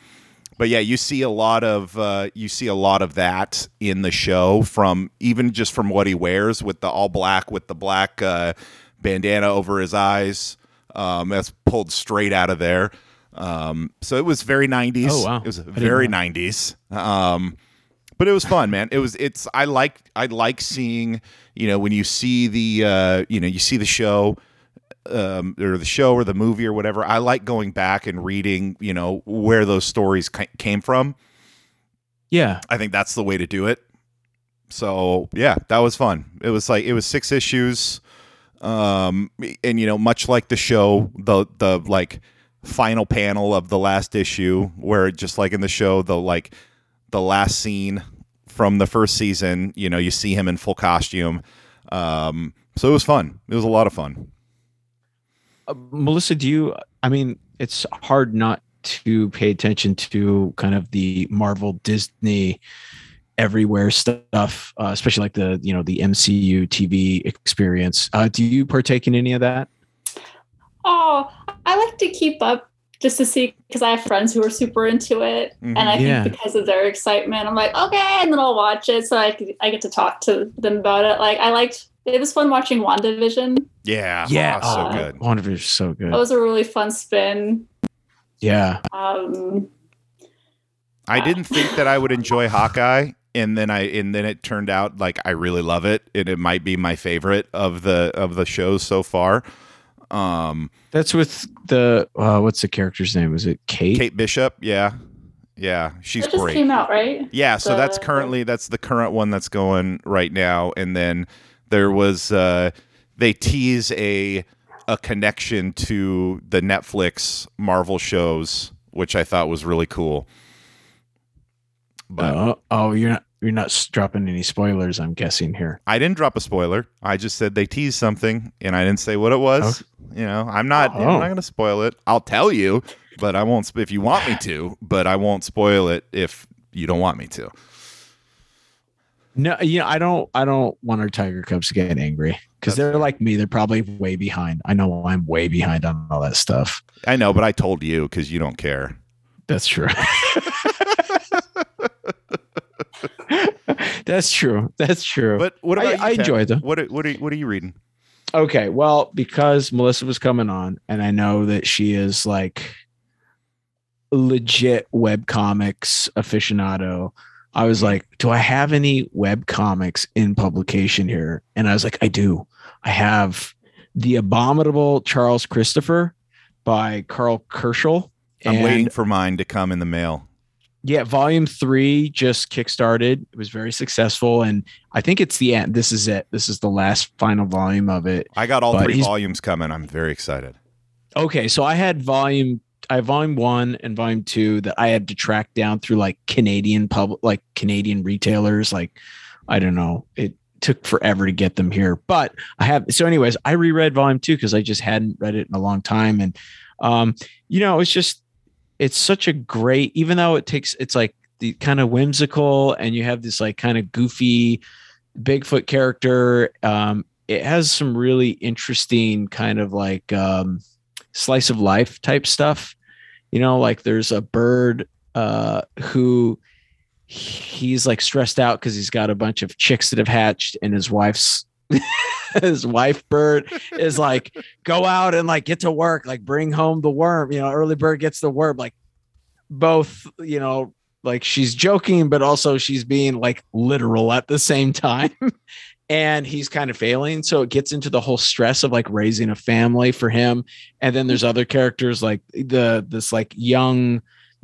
but yeah, you see a lot of uh, you see a lot of that in the show from even just from what he wears with the all black with the black uh, bandana over his eyes. Um, that's pulled straight out of there. Um, so it was very 90s. Oh, wow. It was very 90s. Um, but it was fun, man. It was. It's. I like. I like seeing. You know, when you see the. Uh, you know, you see the show, um, or the show or the movie or whatever. I like going back and reading. You know, where those stories ca- came from. Yeah. I think that's the way to do it. So yeah, that was fun. It was like it was six issues, um, and you know, much like the show, the the like final panel of the last issue, where just like in the show, the like the last scene from the first season, you know, you see him in full costume. Um, so it was fun. It was a lot of fun. Uh, Melissa, do you? I mean, it's hard not to pay attention to kind of the Marvel Disney everywhere stuff, uh, especially like the you know the MCU TV experience. Uh, do you partake in any of that? Oh, I like to keep up just to see because I have friends who are super into it, Mhm. and I Yeah. think because of their excitement, I'm like, okay, and then I'll watch it, so I could, I get to talk to them about it. Like I liked it was fun watching WandaVision. Yeah. Oh, so Uh, good. WandaVision is so good. That was a really fun spin. yeah. Um, I didn't think that I would enjoy Hawkeye, and then I and then it turned out like I really love it, and it might be my favorite of the of the shows so far. Um, That's with the uh, what's the character's name? Is it Kate? Kate Bishop, yeah, yeah, she's that just great. came out, right? Yeah, so that's currently that's the current one that's going right now, and then there was uh, they tease a a connection to the Netflix Marvel shows, which I thought was really cool. But Oh, oh, you're not you're not dropping any spoilers. I'm guessing here. I didn't drop a spoiler. I just said they teased something, and I didn't say what it was. You know, I'm not. I'm Oh. not going to spoil it. I'll tell you, but I won't. If you want me to, but I won't spoil it if you don't want me to. No, you know, I don't. I don't want our Tiger Cubs to get angry because they're fair. like me. They're probably way behind. I know I'm way behind on all that stuff. I know, but I told you because you don't care. That's true. That's true. That's true. But what about I- you, I Ted? enjoy them. What are, what are what are you reading? Okay, well, because Melissa was coming on, and I know that she is like legit web comics aficionado. I was mm-hmm. like, "Do I have any web comics in publication here?" And I was like, "I do. I have the Abominable Charles Christopher by Karl Kerschl. I'm and- waiting for mine to come in the mail. Yeah, volume three just kickstarted. It was very successful, and I think it's the end. This is it. This is the last final volume of it. I got all But three volumes coming. I'm very excited. Okay, so I had volume I have volume one and volume two that I had to track down through like Canadian public like Canadian retailers. Like, I don't know. It took forever to get them here. But I have so anyways, I reread volume two because I just hadn't read it in a long time. And um, you know, it's just it's such a great, even though it takes it's like the kind of whimsical and you have this like kind of goofy Bigfoot character. Um, it has some really interesting kind of like um slice of life type stuff. You know, like there's a bird uh, who he's like stressed out because he's got a bunch of chicks that have hatched, and his wife's his wife bird is like, go out and like get to work, like bring home the worm. You know, early bird gets the worm. Like both, you know, like she's joking, but also she's being like literal at the same time. and he's kind of failing. So it gets into the whole stress of like raising a family for him. And then there's other characters like the this like young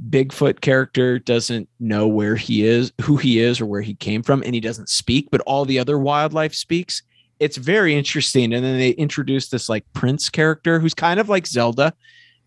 Bigfoot character doesn't know where he is, who he is, or where he came from, and he doesn't speak, but all the other wildlife speaks. It's very interesting. And then they introduce this like Prince character who's kind of like Zelda.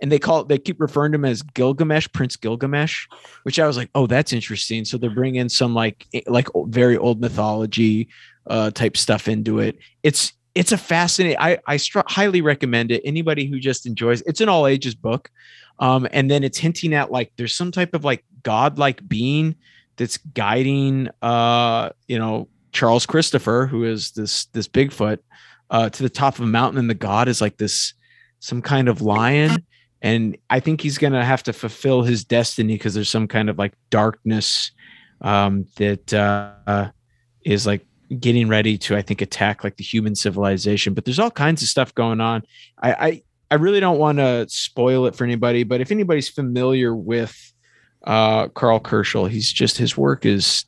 And they call it, they keep referring to him as Gilgamesh, Prince Gilgamesh, which I was like, oh, that's interesting. So they're bringing some like, eh, like very old mythology uh, type stuff into it. It's, it's a fascinating, I, I str- highly recommend it. Anybody who just enjoys, it's an all ages book. Um, and then it's hinting at like there's some type of like godlike being that's guiding uh you know Charles Christopher who is this this Bigfoot uh to the top of a mountain and the god is like this some kind of lion. And I think he's to have to fulfill his destiny because there's some kind of like darkness um that uh is like getting ready to I think attack like the human civilization. But there's all kinds of stuff going on. I I I really don't want to spoil it for anybody, but if anybody's familiar with uh, Karl Kerschl, he's just his work is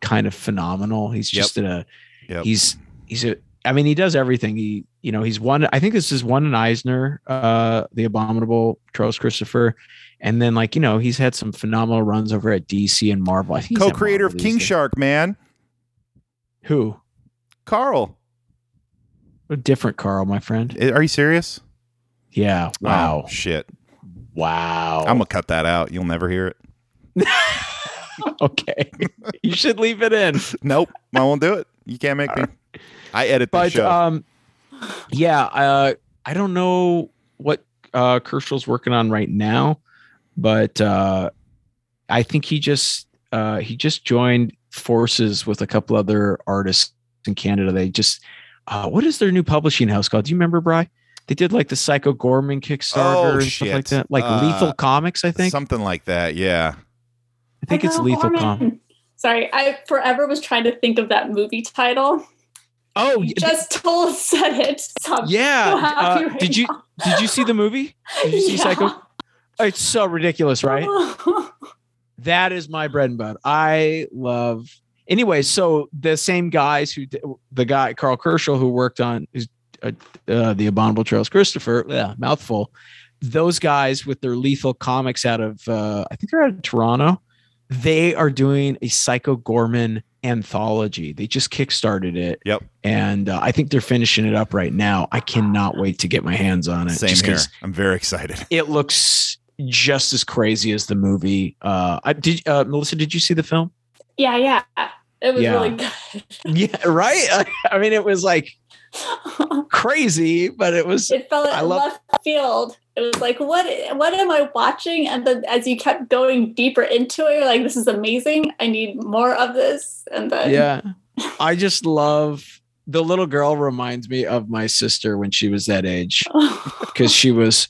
kind of phenomenal. He's Yep. just a Yep. he's he's a I mean he does everything. He you know he's one. I think this is one in Eisner, uh, the Abominable Charles Christopher, and then like you know he's had some phenomenal runs over at DC and Marvel. I think Co-creator of King. Shark, man, Who? Carl. A different Carl, my friend. Are you serious? Yeah. Wow. Oh, shit. wow. I'm gonna cut that out. You'll never hear it. okay. you should leave it in. Nope, I won't do it. You can't make me. I edit the but show. um yeah uh i don't know what uh Kerschl's working on right now but uh i think he just uh he just joined forces with a couple other artists in Canada. They just uh, what is their new publishing house called? Do you remember, Bry? They did like the Psycho Goreman Kickstarter Oh, and shit. stuff like that. Like Uh, Lethal Comics, I think. Something like that. Yeah. I think it's Lethal Goreman. Sorry, I forever was trying to think of that movie title. Oh, You just told said it. So yeah. so Uh, right did you now. did you see the movie? Did you see Yeah. Psycho? It's so ridiculous, right? that is my bread and butter. I love. Anyway, so the same guys who the guy Karl Kerschl who worked on who's, uh, uh, the Abominable Trails, Christopher, yeah, mouthful. Those guys with their lethal comics out of uh, I think they're out of Toronto. They are doing a Psycho Goreman anthology. They just kickstarted it. Yep. And uh, I think they're finishing it up right now. I cannot wait to get my hands on it. Same just here. 'cause I'm very excited. It looks just as crazy as the movie. Uh, I did. Uh, Melissa, did you see the film? yeah, yeah. It was Yeah. really good. Yeah, right. I mean, it was like crazy, but it was. it felt I love- left field. It was like, what what am I watching? And then as you kept going deeper into it, you're like, this is amazing. I need more of this. And then Yeah, I just love the little girl. Reminds me of my sister when she was that age oh. because she was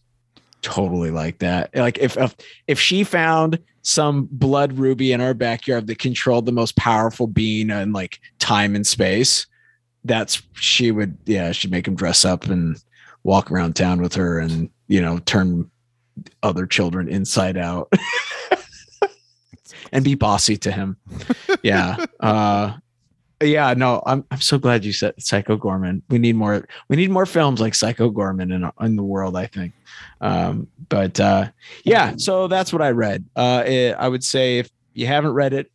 totally like that. Like if, if if she found some blood ruby in our backyard that controlled the most powerful being in like time and space, that's she would yeah she'd make him dress up and walk around town with her and you know turn other children inside out and be bossy to him. Yeah. Uh yeah, no, I'm I'm so glad you said Psycho Goreman. We need more we need more films like Psycho Goreman in in the world, I think. Um but uh yeah, so that's what I read. Uh it, I would say if you haven't read it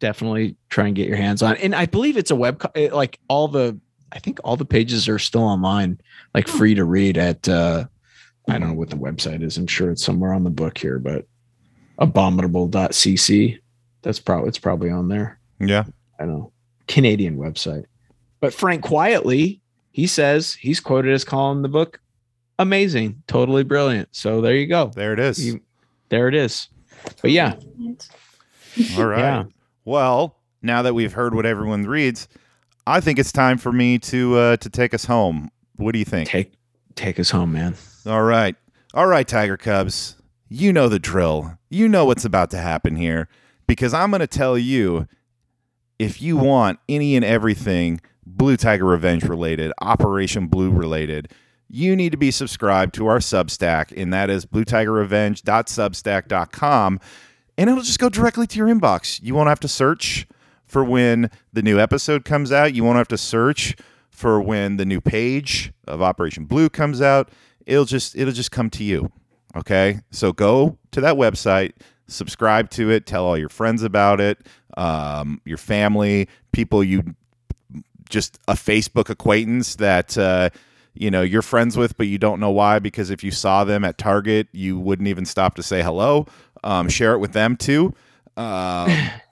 definitely try and get your hands on. it. And I believe it's a web co- like all the I think all the pages are still online like free to read at uh I don't know what the website is. I'm sure it's somewhere on the book here, but abominable.cc. That's probably it's probably on there. Yeah. I don't know, Canadian website. But Frank Quitely, he says he's quoted as calling the book amazing, totally brilliant. So there you go. There it is. You- there it is. But yeah, All right. Yeah. Well, now that we've heard what everyone reads, I think it's time for me to uh, to take us home. What do you think? take take us home, man. All right. All right, Tiger Cubs. You know the drill. You know what's about to happen here because I'm going to tell you if you want any and everything Blue Tiger Revenge related, Operation Blue related, you need to be subscribed to our Substack, and that is bluetigerrevenge.substack.com. And it'll just go directly to your inbox. You won't have to search for when the new episode comes out. You won't have to search for when the new page of Operation Blue comes out. It'll just it'll just come to you. Okay? So go to that website, subscribe to it, tell all your friends about it, um, your family, people you just a Facebook acquaintance that uh, you know you're friends with, but you don't know why because if you saw them at Target, you wouldn't even stop to say hello. Um, share it with them too. Um,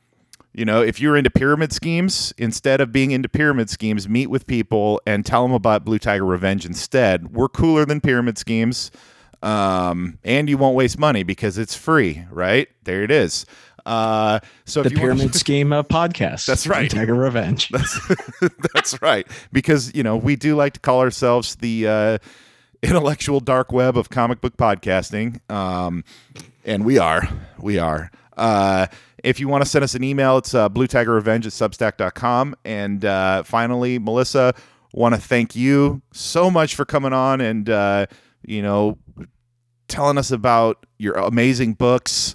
you know, if you're into pyramid schemes, instead of being into pyramid schemes, meet with people and tell them about Blue Tiger Revenge instead. We're cooler than pyramid schemes. Um, and you won't waste money because it's free, right? There it is. Uh, so The if you wanna- Pyramid Scheme uh, podcast. That's right. Tiger Revenge. that's, that's right. Because, you know, we do like to call ourselves the uh, intellectual dark web of comic book podcasting. Um, and we are. We are. Uh, if you want to send us an email, it's uh, bluetigerrevenge at substack.com. And uh, finally, Melissa, want to thank you so much for coming on and, uh, you know, telling us about your amazing books,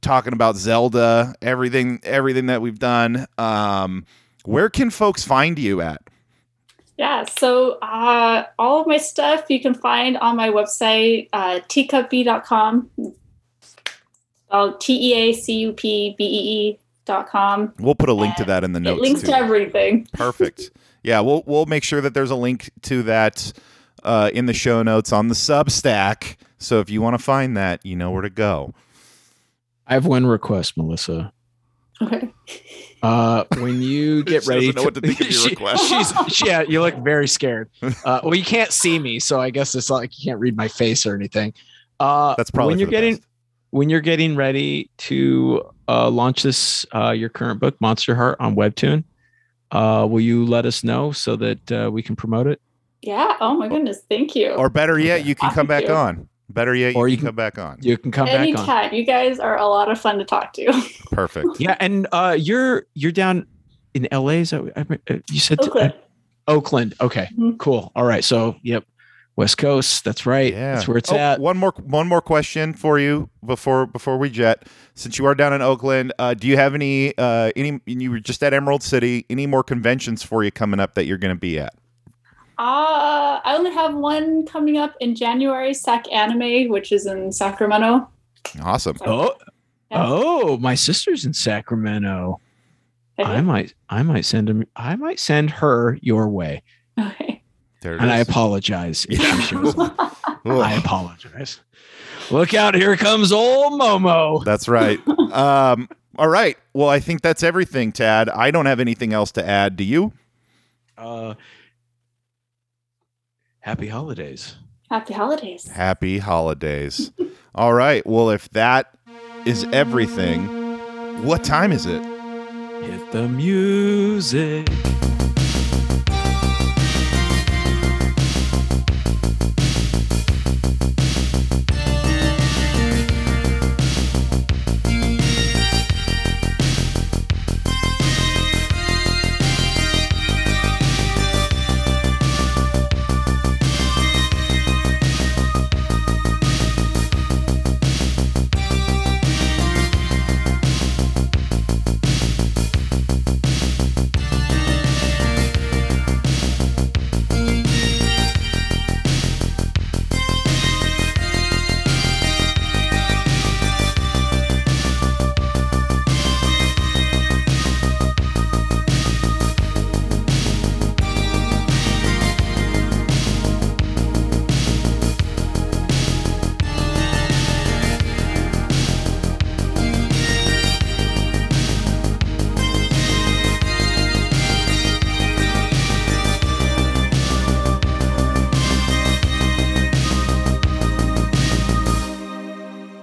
talking about Zelda, everything, everything that we've done. Um, where can folks find you at? Yeah, so uh, all of my stuff you can find on my website, uh, teacup.com. Spelled T E A C U P B E E dot com. We'll put a link to that in the It notes. links too. to everything. Perfect. Yeah, we'll we'll make sure that there's a link to that uh, in the show notes on the Substack. So if you want to find that, you know where to go. I have one request, Melissa. Okay. Uh, when you get She ready doesn't know what to think of your She- request. she's, yeah, you look very scared. Uh, well, you can't see me, so I guess it's not like you can't read my face or anything. Uh, That's probably when you're getting best. When you're getting ready to uh, launch this uh, your current book, Monster Heart, on Webtoon, uh, will you let us know so that uh, we can promote it? Yeah. Oh my goodness. Thank you. Or better yet, you can come back you. on. Better yet, you Or you can- come back on. You can come back on. Anytime. You guys are a lot of fun to talk to. Perfect. Yeah, and uh, you're you're down in LA. Is that I uh, you said Oakland. Oakland. Okay, Mhm. cool. All right. So, yep, West Coast. That's right. Yeah, That's where it's Oh, at. One more, one more question for you before before we jet. Since you are down in Oakland, uh, do you have any uh, any? You were just at Emerald City. Any more conventions for you coming up that you're going to be at? Uh, I only have one coming up in January, Sac Anime, which is in Sacramento. Awesome. Oh, Yeah. oh, my sister's in Sacramento. I might, I might send him. I might send her your way, Okay. There it and I apologize if she shows up. I apologize. Look out! Here comes old Momo. that's right. Um, all right. Well, I think that's everything, Tad. I don't have anything else to add. Do you? Uh, happy holidays. Happy holidays. Happy holidays. all right. Well, if that is everything, what time is it? Hit the music.